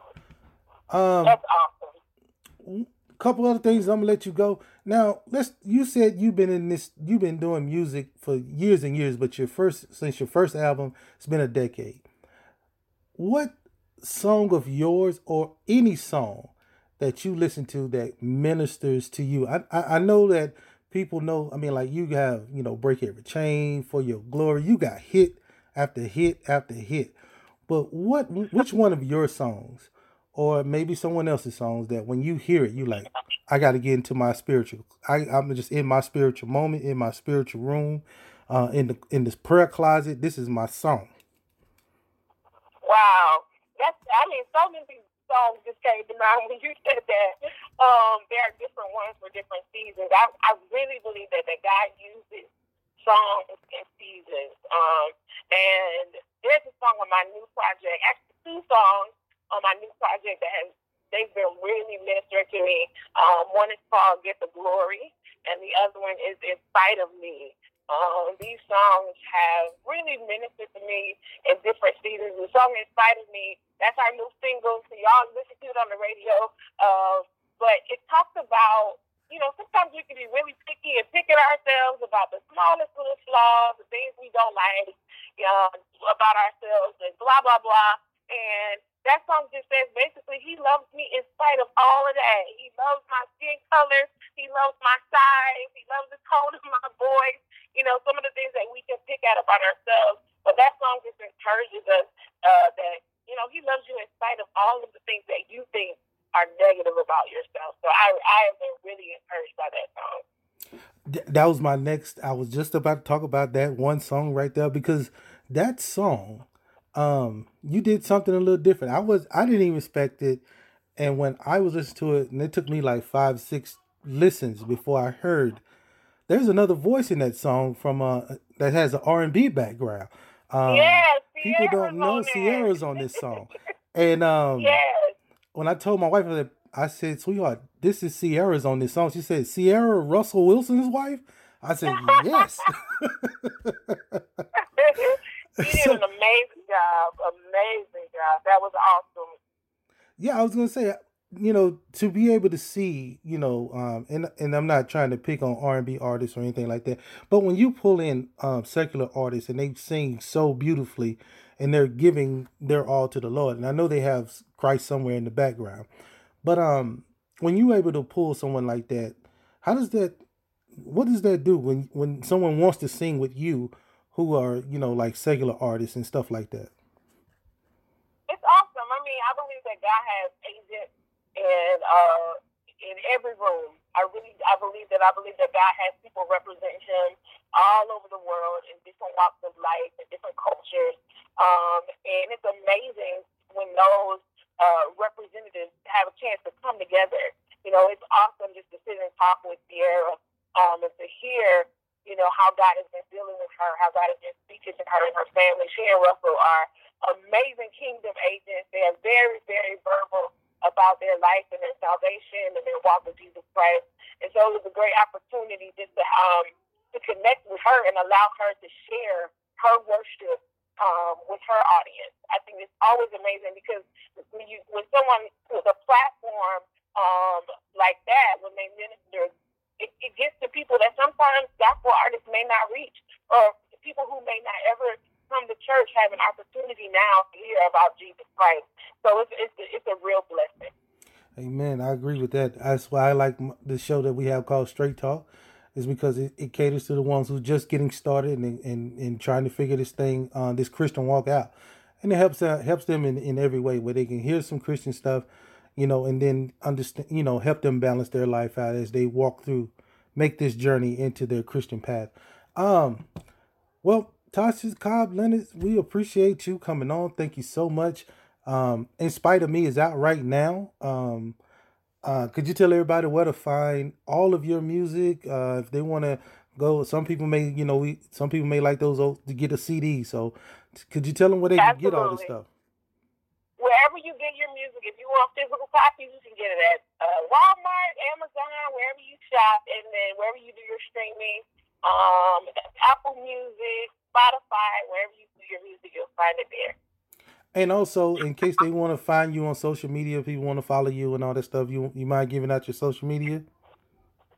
Um, That's awesome. Couple other things I'm gonna let you go. Now, let's you said you've been in this you've been doing music for years and years, but your first since your first album, it's been a decade. What song of yours or any song that you listen to that ministers to you? I I, I know that people know, I mean like you have, you know, break every chain for your glory. You got hit after hit after hit. But what which one of your songs or maybe someone else's songs that when you hear it, you like, I got to get into my spiritual. I, I'm just in my spiritual moment, in my spiritual room, uh, in the in this prayer closet. This is my song. Wow. That's I mean, so many songs just came to mind when you said that. Um, there are different ones for different seasons. I, I really believe that, that God uses songs and seasons. Um, and there's a song on my new project, actually two songs on my new project that has they've been really ministering to me. Um, one is called Get the Glory, and the other one is In Spite of Me. Um, these songs have really ministered to me in different seasons. The song In Spite of Me, that's our new single, so y'all listen to it on the radio. Uh, but it talks about, you know, sometimes we can be really picky and pick at ourselves about the smallest little flaws, the things we don't like uh, about ourselves, and blah, blah, blah. And that song just says basically he loves me in spite of all of that. He loves my skin color. He loves my size. He loves the tone of my voice. You know, some of the things that we can pick out about ourselves. But that song just encourages us uh, that, you know, he loves you in spite of all of the things that you think are negative about yourself. So I, I have been really encouraged by that song. That was my next. I was just about to talk about that one song right there because that song um you did something a little different. I was i didn't even expect it. And when i was listening to it and it took me like five six listens before i heard there's another voice in that song from uh that has an r&b background. Um yes, people don't know Ciara's on this song. And um yes. when i told my wife that i said sweetheart this is Ciara's on this song. She said Ciara russell wilson's wife? I said yes. You did an amazing job. Amazing job. That was awesome. Yeah, I was gonna say, you know, to be able to see, you know, um, and and I'm not trying to pick on R and B artists or anything like that, but when you pull in um, secular artists and they sing so beautifully, and they're giving their all to the Lord, and I know they have Christ somewhere in the background, but um, when you're able to pull someone like that, how does that, what does that do when when someone wants to sing with you? Who are you know like secular artists and stuff like that? It's awesome. I mean, I believe that God has agents in uh in every room. I really I believe that I believe that God has people represent Him all over the world in different walks of life and different cultures. Um, and it's amazing when those uh, representatives have a chance to come together. You know, it's awesome just to sit and talk with Ciara um, and to hear you know, how God has been dealing with her, how God has been speaking to her and her family. She and Russell are amazing kingdom agents. They are very, very verbal about their life and their salvation and their walk with Jesus Christ. And so it was a great opportunity just to um to connect with her and allow her to share her worship um, with her audience. I think it's always amazing because when you when someone with a platform um, like that, when they minister it, it gets to people that sometimes gospel artists may not reach, or people who may not ever come to church have an opportunity now to hear about Jesus Christ. So it's it's, it's a real blessing. Amen. I agree with that. That's why I like the show that we have called Straight Talk, is because it, it caters to the ones who are just getting started and and, and trying to figure this thing, uh, this Christian walk out, and it helps uh, helps them in, in every way where they can hear some Christian stuff, you know, and then understand, you know, help them balance their life out as they walk through, make this journey into their Christian path. Um, well, Tasha Cobbs Leonard, we appreciate you coming on. Thank you so much. Um, In Spite of Me is out right now. Um, uh, could you tell everybody where to find all of your music? Uh, if they want to go, some people may, you know, we some people may like those old, to get a CD. So, could you tell them where they can get all this Absolutely. stuff? Wherever you get your music, if you want physical copies, you can get it at uh, Walmart, Amazon, wherever you shop, and then wherever you do your streaming, um, Apple Music, Spotify, wherever you do your music, you'll find it there. And also, in case they want to find you on social media, if people want to follow you and all that stuff, you you mind giving out your social media?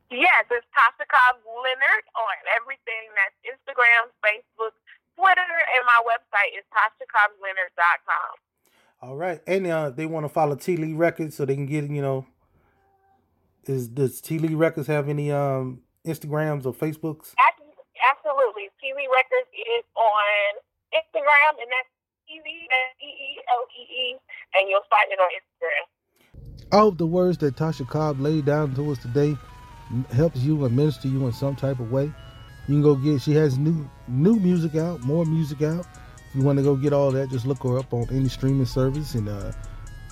Yes, it's Tasha Cobbs Leonard on everything. That's Instagram, Facebook, Twitter, and my website is TashaCobbsLeonard.com. All right, and uh, they want to follow T Lee Records so they can get you know. Is does T Lee Records have any um Instagrams or Facebooks? Ab- Absolutely. TV Records is on Instagram, and that's T V S E E L E E, and you'll find it on Instagram. I hope the words that Tasha Cobb laid down to us today helps you and minister you in some type of way. You can go get. She has new new music out, more music out. If you want to go get all that, just look her up on any streaming service and uh,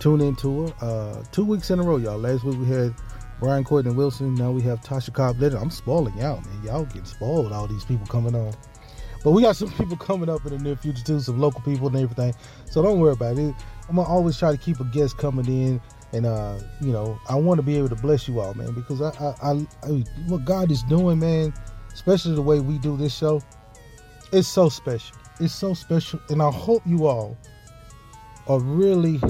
tune into her. Uh, two weeks in a row, y'all. Last week we had Brian Courtney Wilson. Now we have Tasha Cobbs Leonard. I'm spoiling y'all, man. Y'all getting spoiled. All these people coming on. But we got some people coming up in the near future too, some local people and everything. So don't worry about it. I'm gonna always try to keep a guest coming in, and uh, you know, I want to be able to bless you all, man, because I, I, I, I, what God is doing, man, especially the way we do this show, it's so special. It's so special, and I hope you all are really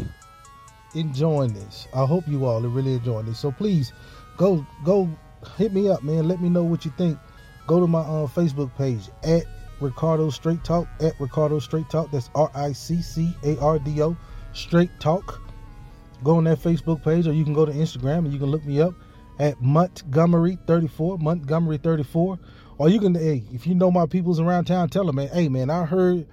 enjoying this. I hope you all are really enjoying this. So please, go, go, hit me up, man. Let me know what you think. Go to my uh, Facebook page at Ricardo Straight Talk at Ricardo Straight Talk. That's R I C C A R D O Straight Talk. Go on that Facebook page, or you can go to Instagram and you can look me up at Montgomery 34, Montgomery 34. Or you can, hey, if you know my peoples around town, tell them, man, hey, man, I heard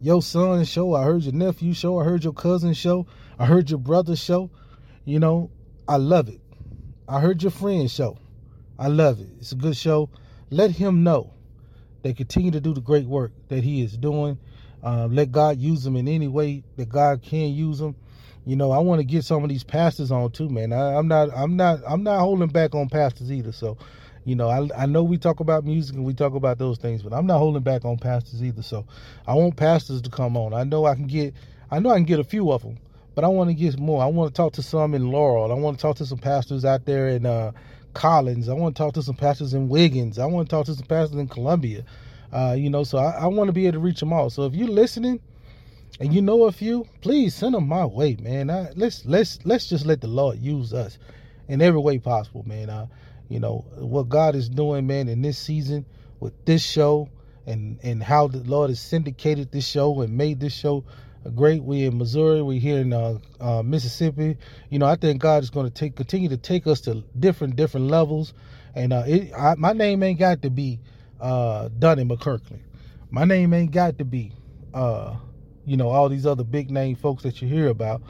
your son's show, I heard your nephew's show, I heard your cousin's show, I heard your brother's show. You know, I love it. I heard your friend's show. I love it. It's a good show. Let him know they continue to do the great work that he is doing. Uh, let God use them in any way that God can use them. You know, I want to get some of these pastors on too, man. I, I'm not, I'm not, I'm not holding back on pastors either. So, you know, I, I know we talk about music and we talk about those things, but I'm not holding back on pastors either. So, I want pastors to come on. I know I can get, I know I can get a few of them, but I want to get more. I want to talk to some in Laurel. I want to talk to some pastors out there in uh, Collins. I want to talk to some pastors in Wiggins. I want to talk to some pastors in Columbia. Uh, you know, so I, I want to be able to reach them all. So if you're listening and you know a few, please send them my way, man. I, let's let's let's just let the Lord use us in every way possible, man. Uh, you know what God is doing, man, in this season with this show and and how the Lord has syndicated this show and made this show great. We're in Missouri, We're here in uh, uh, Mississippi. You know, I think God is going to take continue to take us to different different levels. And uh, it, I, my name ain't got to be uh, Dunning. My name ain't got to be, uh, you know, all these other big name folks that you hear about.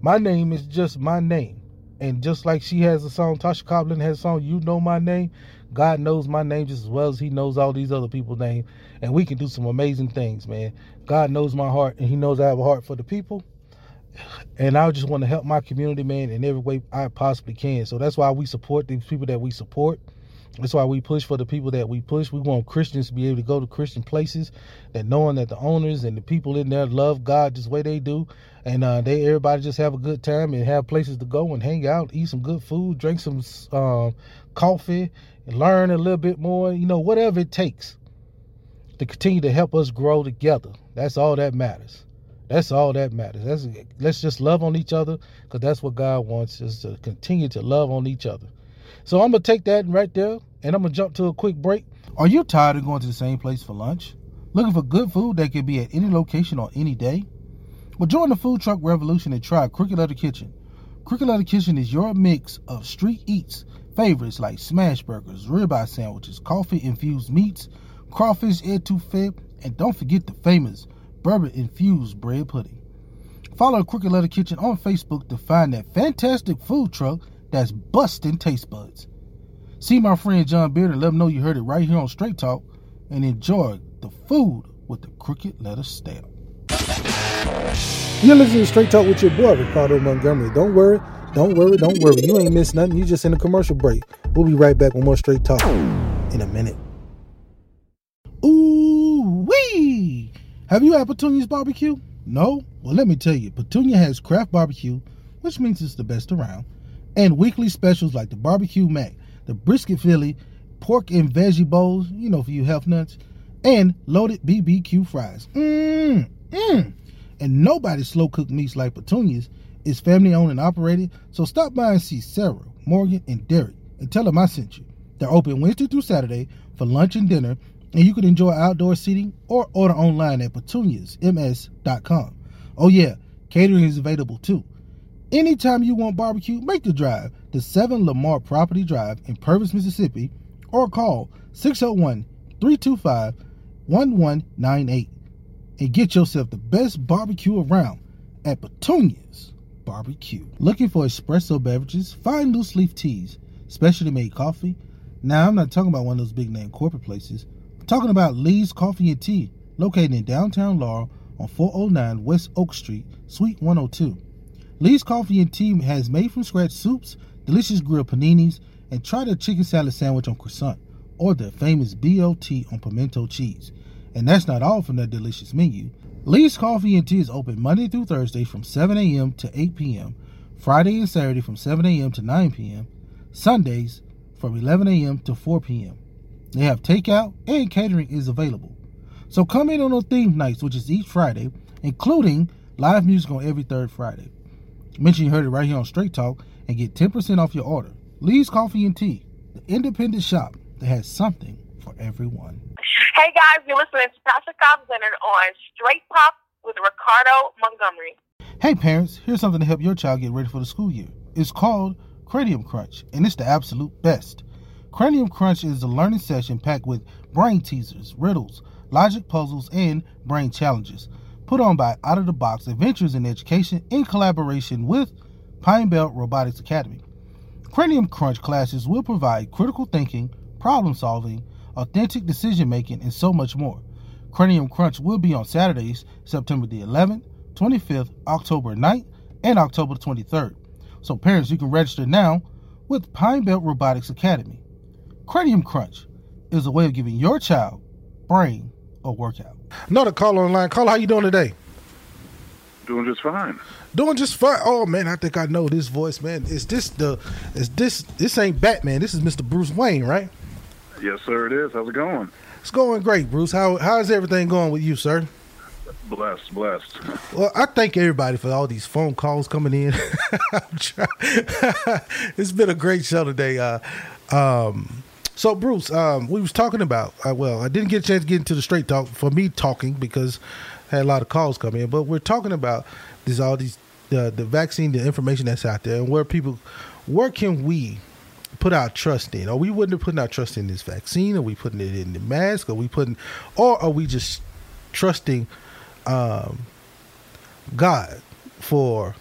My name is just my name. And just like she has a song, Tasha Coblin has a song, You Know My Name, God knows my name just as well as He knows all these other people's names. And we can do some amazing things, man. God knows my heart, and He knows I have a heart for the people. And I just want to help my community, man, in every way I possibly can. So that's why we support these people that we support. That's why we push for the people that we push. We want Christians to be able to go to Christian places, that knowing that the owners and the people in there love God just the way they do, and uh, they everybody just have a good time and have places to go and hang out, eat some good food, drink some um, coffee, and learn a little bit more. You know, whatever it takes to continue to help us grow together. That's all that matters. That's all that matters. That's, let's just love on each other because that's what God wants us to continue to love on each other. So I'm gonna take that right there, and I'm gonna jump to a quick break. Are you tired of going to the same place for lunch? Looking for good food that can be at any location on any day? Well, join the food truck revolution and try Crooked Letter Kitchen. Crooked Letter Kitchen is your mix of street eats favorites like smash burgers, ribeye sandwiches, coffee infused meats, crawfish etouffee, and don't forget the famous bourbon infused bread pudding. Follow Crooked Letter Kitchen on Facebook to find that fantastic food truck that's busting taste buds. See my friend John Beard and let him know you heard it right here on Straight Talk and enjoy the food with the Crooked Letter stamp. You're listening to Straight Talk with your boy, Ricardo Montgomery. Don't worry, don't worry, don't worry. You ain't missed nothing. You just in a commercial break. We'll be right back with more Straight Talk in a minute. Ooh wee! Have you had Petunia's barbecue? No? Well, let me tell you, Petunia has craft barbecue, which means it's the best around, and weekly specials like the barbecue mac, the brisket Philly, pork and veggie bowls, you know, for you health nuts, and loaded BBQ fries. Mmm, mmm. And nobody slow cooked meats like Petunia's. It's family owned and operated, so stop by and see Sarah, Morgan, and Derek, and tell them I sent you. They're open Wednesday through Saturday for lunch and dinner, and you can enjoy outdoor seating or order online at petuniasms.com. Oh yeah, catering is available too. Anytime you want barbecue, make the drive to 7 Lamar Property Drive in Purvis, Mississippi, or call 601 325 1198 and get yourself the best barbecue around at Petunia's Barbecue. Looking for espresso beverages? Find loose leaf teas, specially made coffee. Now, I'm not talking about one of those big name corporate places. I'm talking about Lee's Coffee and Tea, located in downtown Laurel on 409 West Oak Street, Suite 102. Lee's Coffee and Tea has made from scratch soups, delicious grilled paninis, and try their chicken salad sandwich on croissant or their famous BLT on pimento cheese. And that's not all from their delicious menu. Lee's Coffee and Tea is open Monday through Thursday from 7 a.m. to 8 p.m., Friday and Saturday from 7 a.m. to 9 p.m., Sundays from 11 a.m. to 4 p.m. They have takeout and catering is available. So come in on those theme nights, which is each Friday, including live music on every third Friday. Mention you heard it right here on Straight Talk and get 10% off your order. Lee's Coffee and Tea, the independent shop that has something for everyone. Hey guys, you're listening to Tasha Cobbs Leonard on Straight Pop with Ricardo Montgomery. Hey parents, here's something to help your child get ready for the school year. It's called Cranium Crunch, and it's the absolute best. Cranium Crunch is a learning session packed with brain teasers, riddles, logic puzzles, and brain challenges put on by Out of the Box Adventures in Education in collaboration with Pine Belt Robotics Academy. Cranium Crunch classes will provide critical thinking, problem solving, authentic decision making, and so much more. Cranium Crunch will be on Saturdays, September the 11th, 25th, October 9th, and October 23rd. So, parents, you can register now with Pine Belt Robotics Academy. Cranium Crunch is a way of giving your child brain a workout. Another call online. Call, how you doing today? Doing just fine. Doing just fine. Oh man, I think I know this voice, man. Is this the? Is this? This ain't Batman. This is Mr. Bruce Wayne, right? Yes, sir. It is. How's it going? It's going great, Bruce. How how is everything going with you, sir? Blessed, blessed. Well, I thank everybody for all these phone calls coming in. It's been a great show today. Uh, um, so, Bruce, um, we was talking about. Uh, well, I didn't get a chance to get into the straight talk for me talking because I had a lot of calls come in. But we're talking about these all these the the vaccine, the information that's out there, and where people, where can we put our trust in? Are we wouldn't putting our trust in this vaccine? Are we putting it in the mask? Are we putting, or are we just trusting um, God for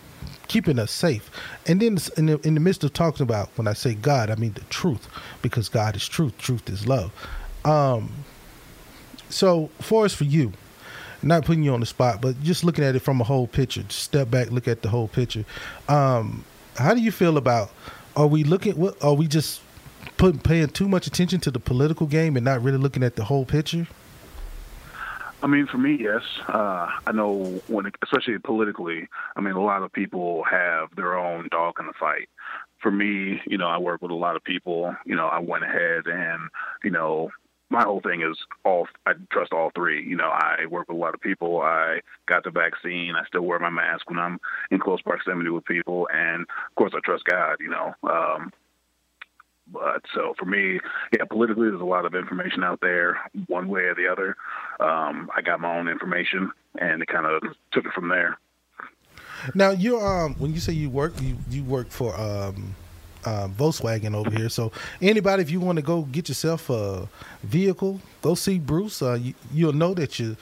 keeping us safe? And then in the, in the midst of talking about when I say God, I mean the truth, because God is truth. Truth is love. Um, so, for us, for you, not putting you on the spot, but just looking at it from a whole picture. Just step back, look at the whole picture. Um, how do you feel about? Are we looking? What are we just putting paying too much attention to the political game and not really looking at the whole picture? I mean, for me, yes. Uh, I know when, especially politically, I mean, a lot of people have their own dog in the fight. For me, you know, I work with a lot of people. You know, I went ahead and, you know, my whole thing is all I trust all three. You know, I work with a lot of people. I got the vaccine. I still wear my mask when I'm in close proximity with people, and of course, I trust God. You know, um, but so for me, yeah, politically, there's a lot of information out there, one way or the other. Um, I got my own information, and it kind of took it from there. Now you um when you say you work you you work for um uh, Volkswagen over here. So anybody, if you want to go get yourself a vehicle, go see Bruce. Uh, you, you'll know that you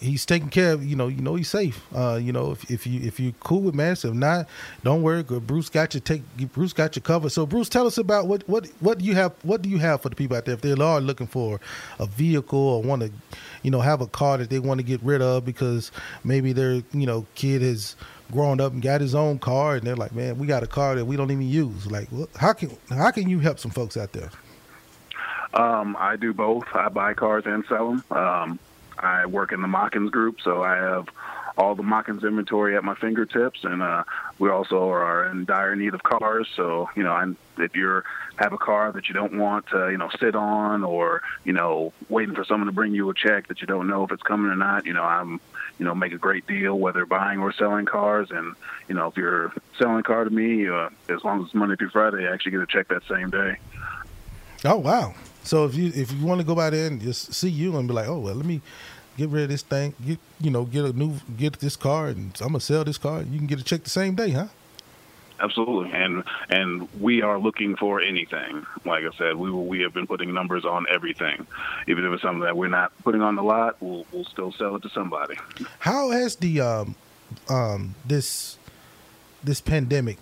he's taking care of. You know, you know he's safe. Uh, you know if, if you if you cool with mass, if not, don't worry. Bruce got you take. Bruce got you covered. So Bruce, tell us about what what what do you have? What do you have for the people out there if they are looking for a vehicle or want to, you know, have a car that they want to get rid of because maybe their you know kid has grown up and got his own car and they're like, man, we got a car that we don't even use. Like, how can how can you help some folks out there? Um, I do both. I buy cars and sell them. Um, I work in the Machens group, so I have all the Machens inventory at my fingertips, and uh, we also are in dire need of cars. So you know, I'm, if you have a car that you don't want to, you know, sit on, or you know, waiting for someone to bring you a check that you don't know if it's coming or not, you know, I'm you know, make a great deal, whether buying or selling cars. And, you know, if you're selling a car to me, uh, as long as it's Monday through Friday, I actually get a check that same day. Oh, wow. So if you if you want to go by there and just see you and be like, oh well, let me get rid of this thing, get you know, get a new get this car, and I'm gonna sell this car. You can get a check the same day, huh? Absolutely, and and we are looking for anything. Like I said, we we have been putting numbers on everything, even if it's something that we're not putting on the lot. We'll we'll still sell it to somebody. How has the um um this this pandemic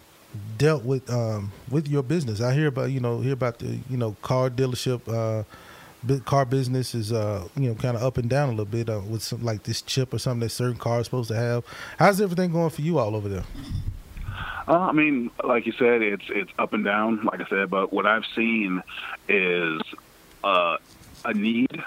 dealt with um with your business? I hear about you know hear about the you know car dealership uh car business is uh you know kind of up and down a little bit uh, with some like this chip or something that certain cars are supposed to have. How's everything going for you all over there? Uh, I mean, like you said, it's it's up and down. Like I said, but what I've seen is uh, a need.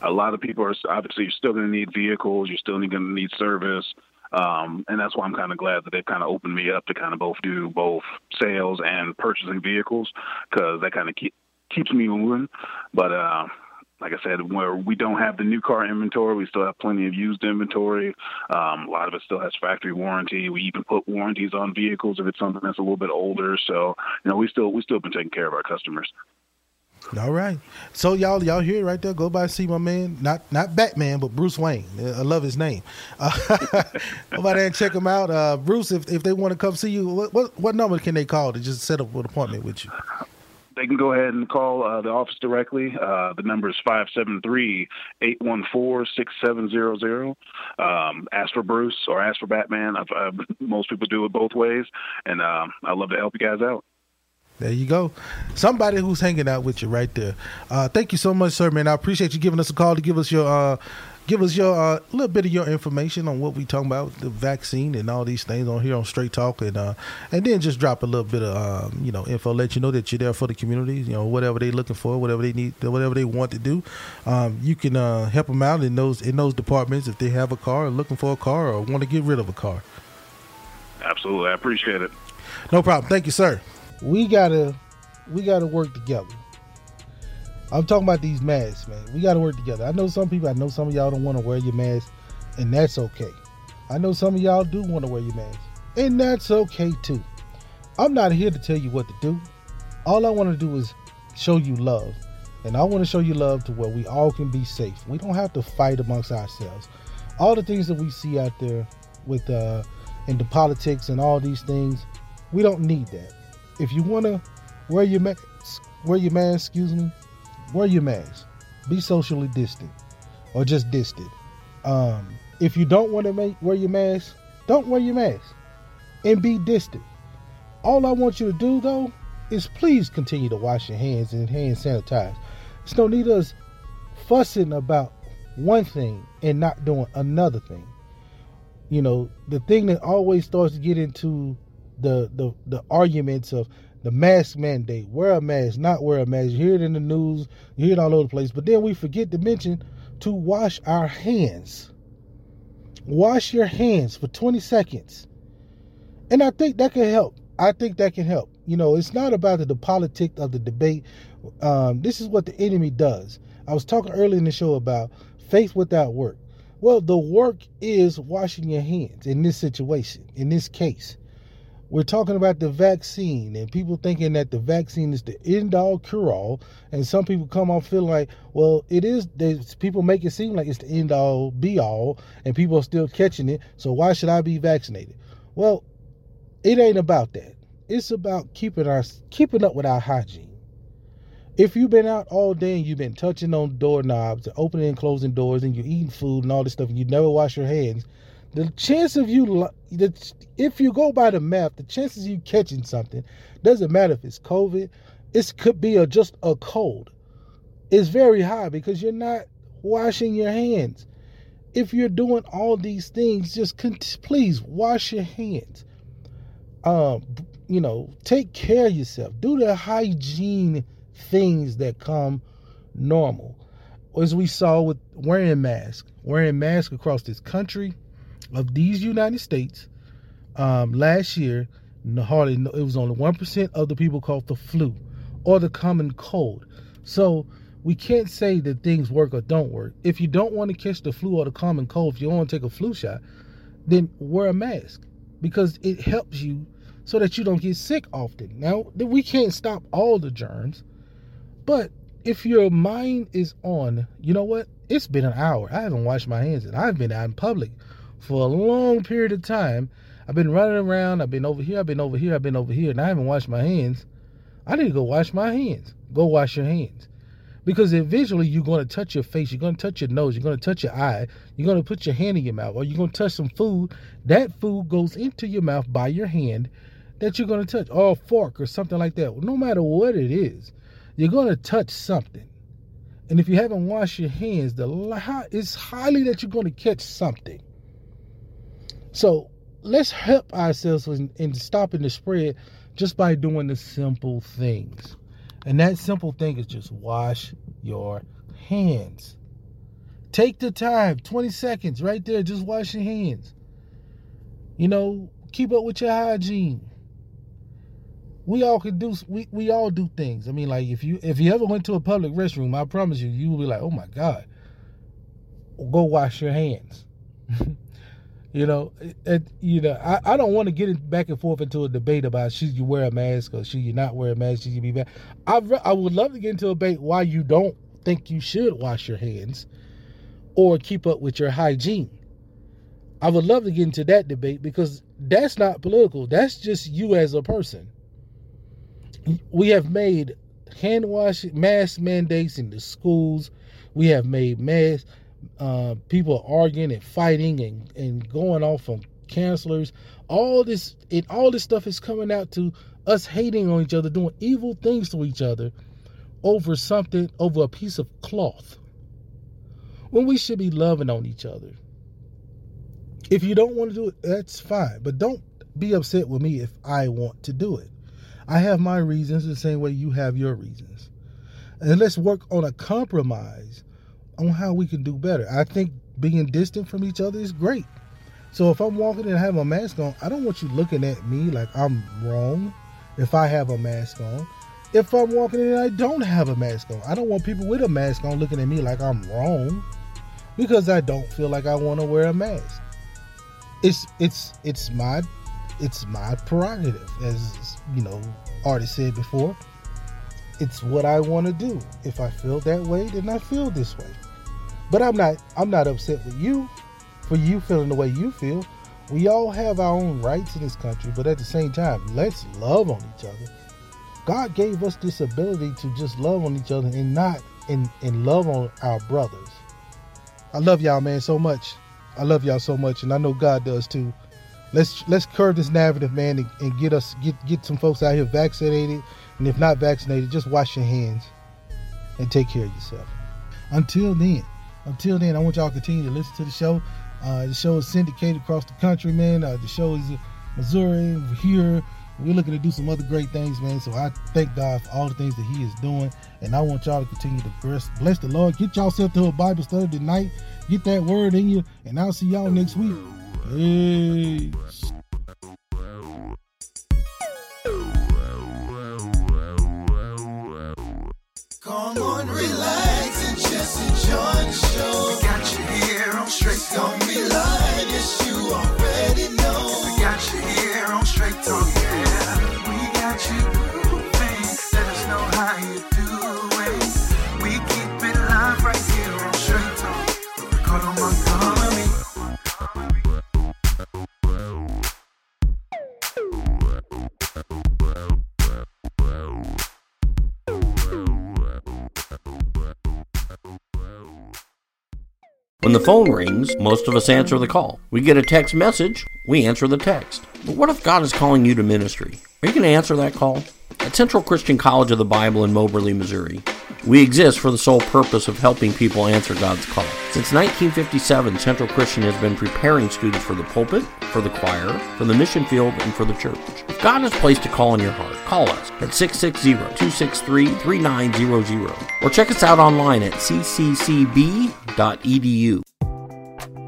A lot of people are obviously you're still going to need vehicles. You're still going to need service, um, and that's why I'm kind of glad that they've kind of opened me up to kind of both do both sales and purchasing vehicles because that kind of keep, keeps me moving. But uh, like I said, where we don't have the new car inventory, we still have plenty of used inventory. Um, a lot of it still has factory warranty. We even put warranties on vehicles if it's something that's a little bit older. So, you know, we still we still been taking care of our customers. All right. So y'all y'all hear right there. Go by see my man, not not Batman, but Bruce Wayne. I love his name. Uh, go by there and check him out. Uh, Bruce, if, if they want to come see you, what, what what number can they call to just set up an appointment with you? They can go ahead and call uh, the office directly. Uh, the number is 573-814-6700. Um, ask for Bruce or ask for Batman. I've, i most people do it both ways, and um, I love to help you guys out. There you go. Somebody who's hanging out with you right there. Uh, thank you so much, sir, man. I appreciate you giving us a call to give us your uh, give us your uh, little bit of your information on what we talking about the vaccine and all these things on here on Straight Talk, and uh, and then just drop a little bit of um, you know info, let you know that you're there for the community. You know whatever they're looking for, whatever they need, whatever they want to do, um, you can uh, help them out in those in those departments if they have a car, or looking for a car, or want to get rid of a car. Absolutely, I appreciate it. No problem. Thank you, sir. We gotta we gotta work together. I'm talking about these masks, man. We gotta work together. I know some people, I know some of y'all don't want to wear your mask, and that's okay. I know some of y'all do want to wear your mask, and that's okay too. I'm not here to tell you what to do. All I want to do is show you love. And I want to show you love to where we all can be safe. We don't have to fight amongst ourselves. All the things that we see out there with uh in the politics and all these things, we don't need that. If you want to wear your mask, wear your mask, excuse me, wear your mask. Be socially distant or just distant. Um, if you don't want to wear your mask, don't wear your mask and be distant. All I want you to do though is please continue to wash your hands and hand sanitize. It's no need us fussing about one thing and not doing another thing. You know, the thing that always starts to get into the the, the arguments of the mask mandate, wear a mask, not wear a mask. You hear it in the news, you hear it all over the place, but then we forget to mention to wash our hands. Wash your hands for 20 seconds. And I think that can help. I think that can help. You know, it's not about the, the politics of the debate. Um, this is what the enemy does. I was talking earlier in the show about faith without work. Well, the work is washing your hands in this situation, in this case. We're talking about the vaccine and people thinking that the vaccine is the end all cure all. And some people come off feeling like, well, it is. People make it seem like it's the end all be all, and people are still catching it. So why should I be vaccinated? Well, it ain't about that. It's about keeping our keeping up with our hygiene. If you've been out all day and you've been touching on doorknobs, opening and closing doors, and you're eating food and all this stuff, and you never wash your hands, the chance of you, if you go by the math, the chances of you catching something doesn't matter if it's COVID, it could be a, just a cold. It's very high because you're not washing your hands. If you're doing all these things, just con- please wash your hands. Um, you know, take care of yourself. Do the hygiene things that come normal. As we saw with wearing masks, wearing masks across this country of these United States um, last year, hardly it was only one percent of the people caught the flu or the common cold. So we can't say that things work or don't work. If you don't want to catch the flu or the common cold, if you don't want to take a flu shot, then wear a mask because it helps you so that you don't get sick often. Now, we can't stop all the germs, but if your mind is on, you know what? It's been an hour. I haven't washed my hands and I've been out in public for a long period of time. I've been running around, I've been over here, I've been over here, I've been over here, and I haven't washed my hands. I need to go wash my hands. Go wash your hands. Because eventually you're going to touch your face, you're going to touch your nose, you're going to touch your eye, you're going to put your hand in your mouth, or you're going to touch some food. That food goes into your mouth by your hand that you're going to touch, or a fork or something like that. No matter what it is, you're going to touch something. And if you haven't washed your hands, the it's highly that you're going to catch something. So let's help ourselves in, in stopping the spread just by doing the simple things. And that simple thing is just wash your hands. Take the time, 20 seconds right there, just wash your hands. You know, keep up with your hygiene. We all can do we, we all do things. I mean, like if you if you ever went to a public restroom, I promise you, you will be like, oh my God. Go wash your hands. You know, it, you know, I, I don't want to get it back and forth into a debate about should you wear a mask or should you not wear a mask? Should you be back? I re- I would love to get into a debate why you don't think you should wash your hands or keep up with your hygiene. I would love to get into that debate because that's not political. That's just you as a person. We have made hand wash mask mandates in the schools. We have made mask uh, people arguing and fighting and, and going off on counselors. All this and all this stuff is coming out to us hating on each other, doing evil things to each other over something, over a piece of cloth. When we should be loving on each other. If you don't want to do it, that's fine. But don't be upset with me if I want to do it. I have my reasons the same way you have your reasons. And let's work on a compromise on how we can do better. I think being distant from each other is great. So if I'm walking and I have a mask on, I don't want you looking at me like I'm wrong if I have a mask on. If I'm walking and I don't have a mask on, I don't want people with a mask on looking at me like I'm wrong because I don't feel like I want to wear a mask. It's it's it's my it's my prerogative as you know artist said before. It's what I want to do. If I feel that way, then I feel this way. But I'm not I'm not upset with you for you feeling the way you feel. We all have our own rights in this country, but at the same time, let's love on each other. God gave us this ability to just love on each other and not and, and love on our brothers. I love y'all, man, so much. I love y'all so much, and I know God does too. Let's let's curb this narrative, man, and, and get us get get some folks out here vaccinated, and if not vaccinated, just wash your hands and take care of yourself. Until then, until then, I want y'all to continue to listen to the show. Uh, the show is syndicated across the country, man. Uh, the show is Missouri, we're here. We're looking to do some other great things, man. So I thank God for all the things that He is doing, and I want y'all to continue to bless, bless the Lord. Get yourself to a Bible study tonight. Get that word in you, and I'll see y'all next week. Peace. Come on, enjoy show. We got you here on Straight Don't Be Lying. When the phone rings, most of us answer the call. We get a text message, we answer the text. But what if God is calling you to ministry? Are you going to answer that call? At Central Christian College of the Bible in Moberly, Missouri, we exist for the sole purpose of helping people answer God's call. Since 1957, Central Christian has been preparing students for the pulpit, for the choir, for the mission field, and for the church. If God has placed a call in your heart, call us at 660-263-3900 or check us out online at cccb.edu.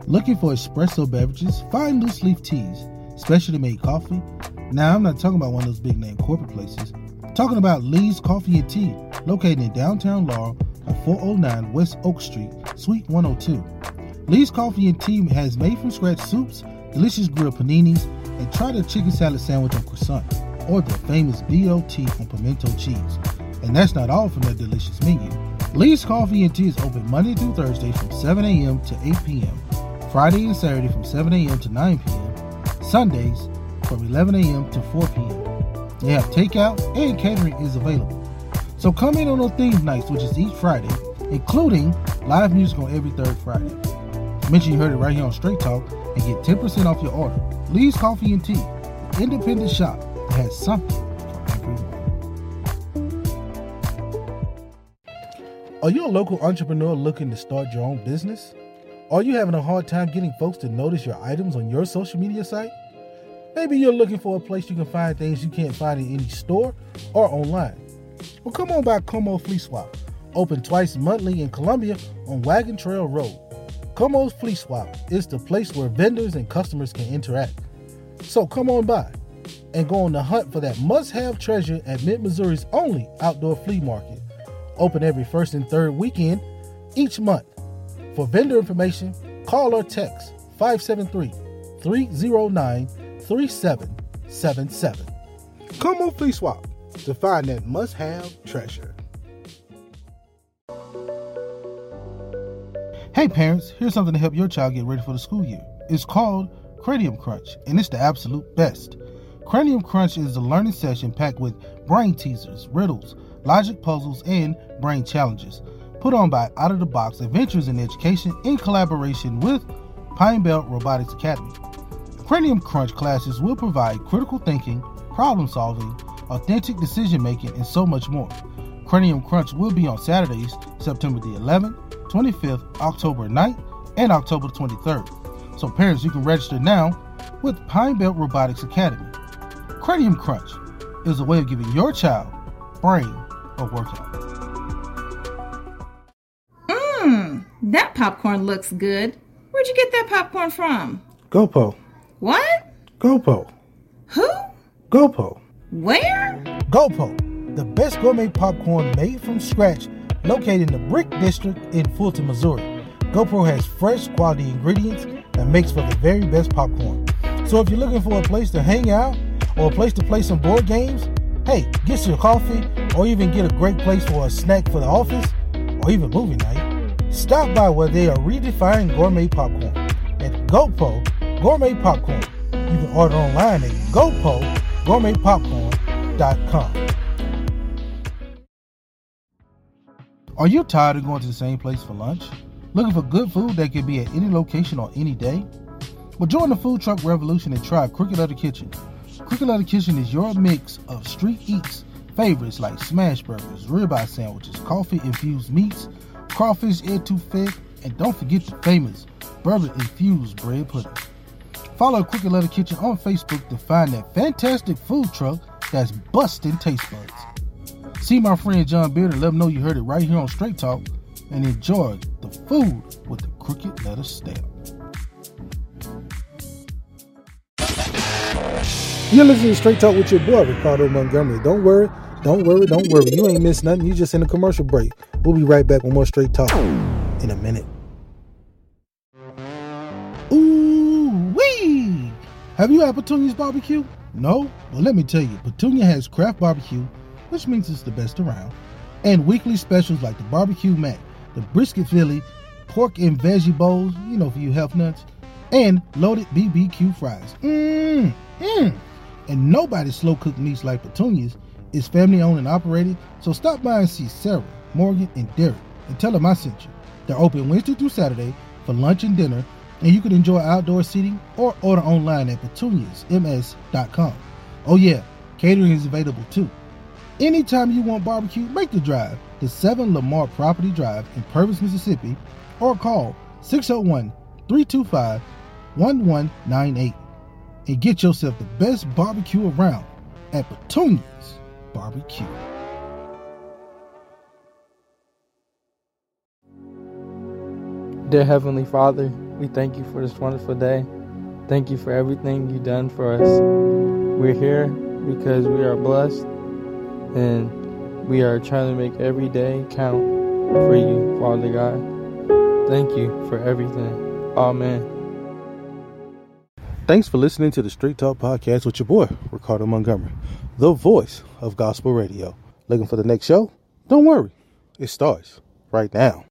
Looking for espresso beverages? Find loose leaf teas, specially made coffee. Now, I'm not talking about one of those big name corporate places. Talking about Lee's Coffee and Tea, located in downtown Laurel on 409 West Oak Street, Suite 102. Lee's Coffee and Tea has made from scratch soups, delicious grilled paninis, and try their chicken salad sandwich on croissant, or their famous BLT on pimento cheese. And that's not all from their delicious menu. Lee's Coffee and Tea is open Monday through Thursday from 7 a.m. to 8 p.m., Friday and Saturday from 7 a.m. to 9 p.m., Sundays from 11 a.m. to 4 p.m. They have takeout and catering is available. So come in on those theme nights, which is each Friday, including live music on every third Friday. Mention you heard it right here on Straight Talk and get 10% off your order. Lee's Coffee and Tea, independent shop that has something for everyone. Are you a local entrepreneur looking to start your own business? Are you having a hard time getting folks to notice your items on your social media site? Maybe you're looking for a place you can find things you can't find in any store or online. Well, come on by Como Flea Swap, open twice monthly in Columbia on Wagon Trail Road. Como's Flea Swap is the place where vendors and customers can interact. So come on by and go on the hunt for that must-have treasure at Mid Missouri's only outdoor flea market, open every first and third weekend each month. For vendor information, call or text 573 309 3777. Come on, Flea Swap to find that must have treasure. Hey, parents, here's something to help your child get ready for the school year. It's called Cranium Crunch, and it's the absolute best. Cranium Crunch is a learning session packed with brain teasers, riddles, logic puzzles, and brain challenges put on by Out of the Box Adventures in Education in collaboration with Pine Belt Robotics Academy. Cranium Crunch classes will provide critical thinking, problem solving, authentic decision making, and so much more. Cranium Crunch will be on Saturdays, September the 11th, 25th, October 9th, and October 23rd. So, parents, you can register now with Pine Belt Robotics Academy. Cranium Crunch is a way of giving your child brain a workout. Mmm, that popcorn looks good. Where'd you get that popcorn from? GoPo. What? GoPo. Who? GoPo. Where? GoPo, the best gourmet popcorn made from scratch, located in the Brick District in Fulton, Missouri. GoPo has fresh, quality ingredients that makes for the very best popcorn. So if you're looking for a place to hang out or a place to play some board games, hey, get your coffee or even get a great place for a snack for the office or even movie night, stop by where they are redefining gourmet popcorn at GoPo Gourmet Popcorn. You can order online at gopogourmetpopcorn.com. Are you tired of going to the same place for lunch? Looking for good food that can be at any location on any day? Well, join the food truck revolution and try Crooked Letter Kitchen. Crooked Letter Kitchen is your mix of street eats favorites like smash burgers, ribeye sandwiches, coffee infused meats, crawfish etouffee, and don't forget the famous bourbon infused bread pudding. Follow Crooked Letter Kitchen on Facebook to find that fantastic food truck that's busting taste buds. See my friend John Beard and let him know you heard it right here on Straight Talk and enjoy the food with the Crooked Letter stamp. You're listening to Straight Talk with your boy, Ricardo Montgomery. Don't worry, don't worry, don't worry. You ain't missed nothing. You just in a commercial break. We'll be right back with more Straight Talk in a minute. Have you had Petunia's barbecue? No? Well, let me tell you, Petunia has craft barbecue, which means it's the best around, and weekly specials like the barbecue mac, the brisket Philly, pork and veggie bowls, you know, for you health nuts, and loaded BBQ fries. Mmm, mmm. And nobody slow cooked meats like Petunia's. It's family owned and operated, so stop by and see Sarah, Morgan, and Derek, and tell them I sent you. They're open Wednesday through Saturday for lunch and dinner, and you can enjoy outdoor seating or order online at petuniasms.com. Oh, yeah, catering is available too. Anytime you want barbecue, make the drive to 7 Lamar Property Drive in Purvis, Mississippi, or call 601 325 1198 and get yourself the best barbecue around at Petunia's Barbecue. Dear Heavenly Father, we thank you for this wonderful day. Thank you for everything you've done for us. We're here because we are blessed and we are trying to make every day count for you, Father God. Thank you for everything. Amen. Thanks for listening to the Straight Talk Podcast with your boy, Ricardo Montgomery, the voice of gospel radio. Looking for the next show? Don't worry, it starts right now.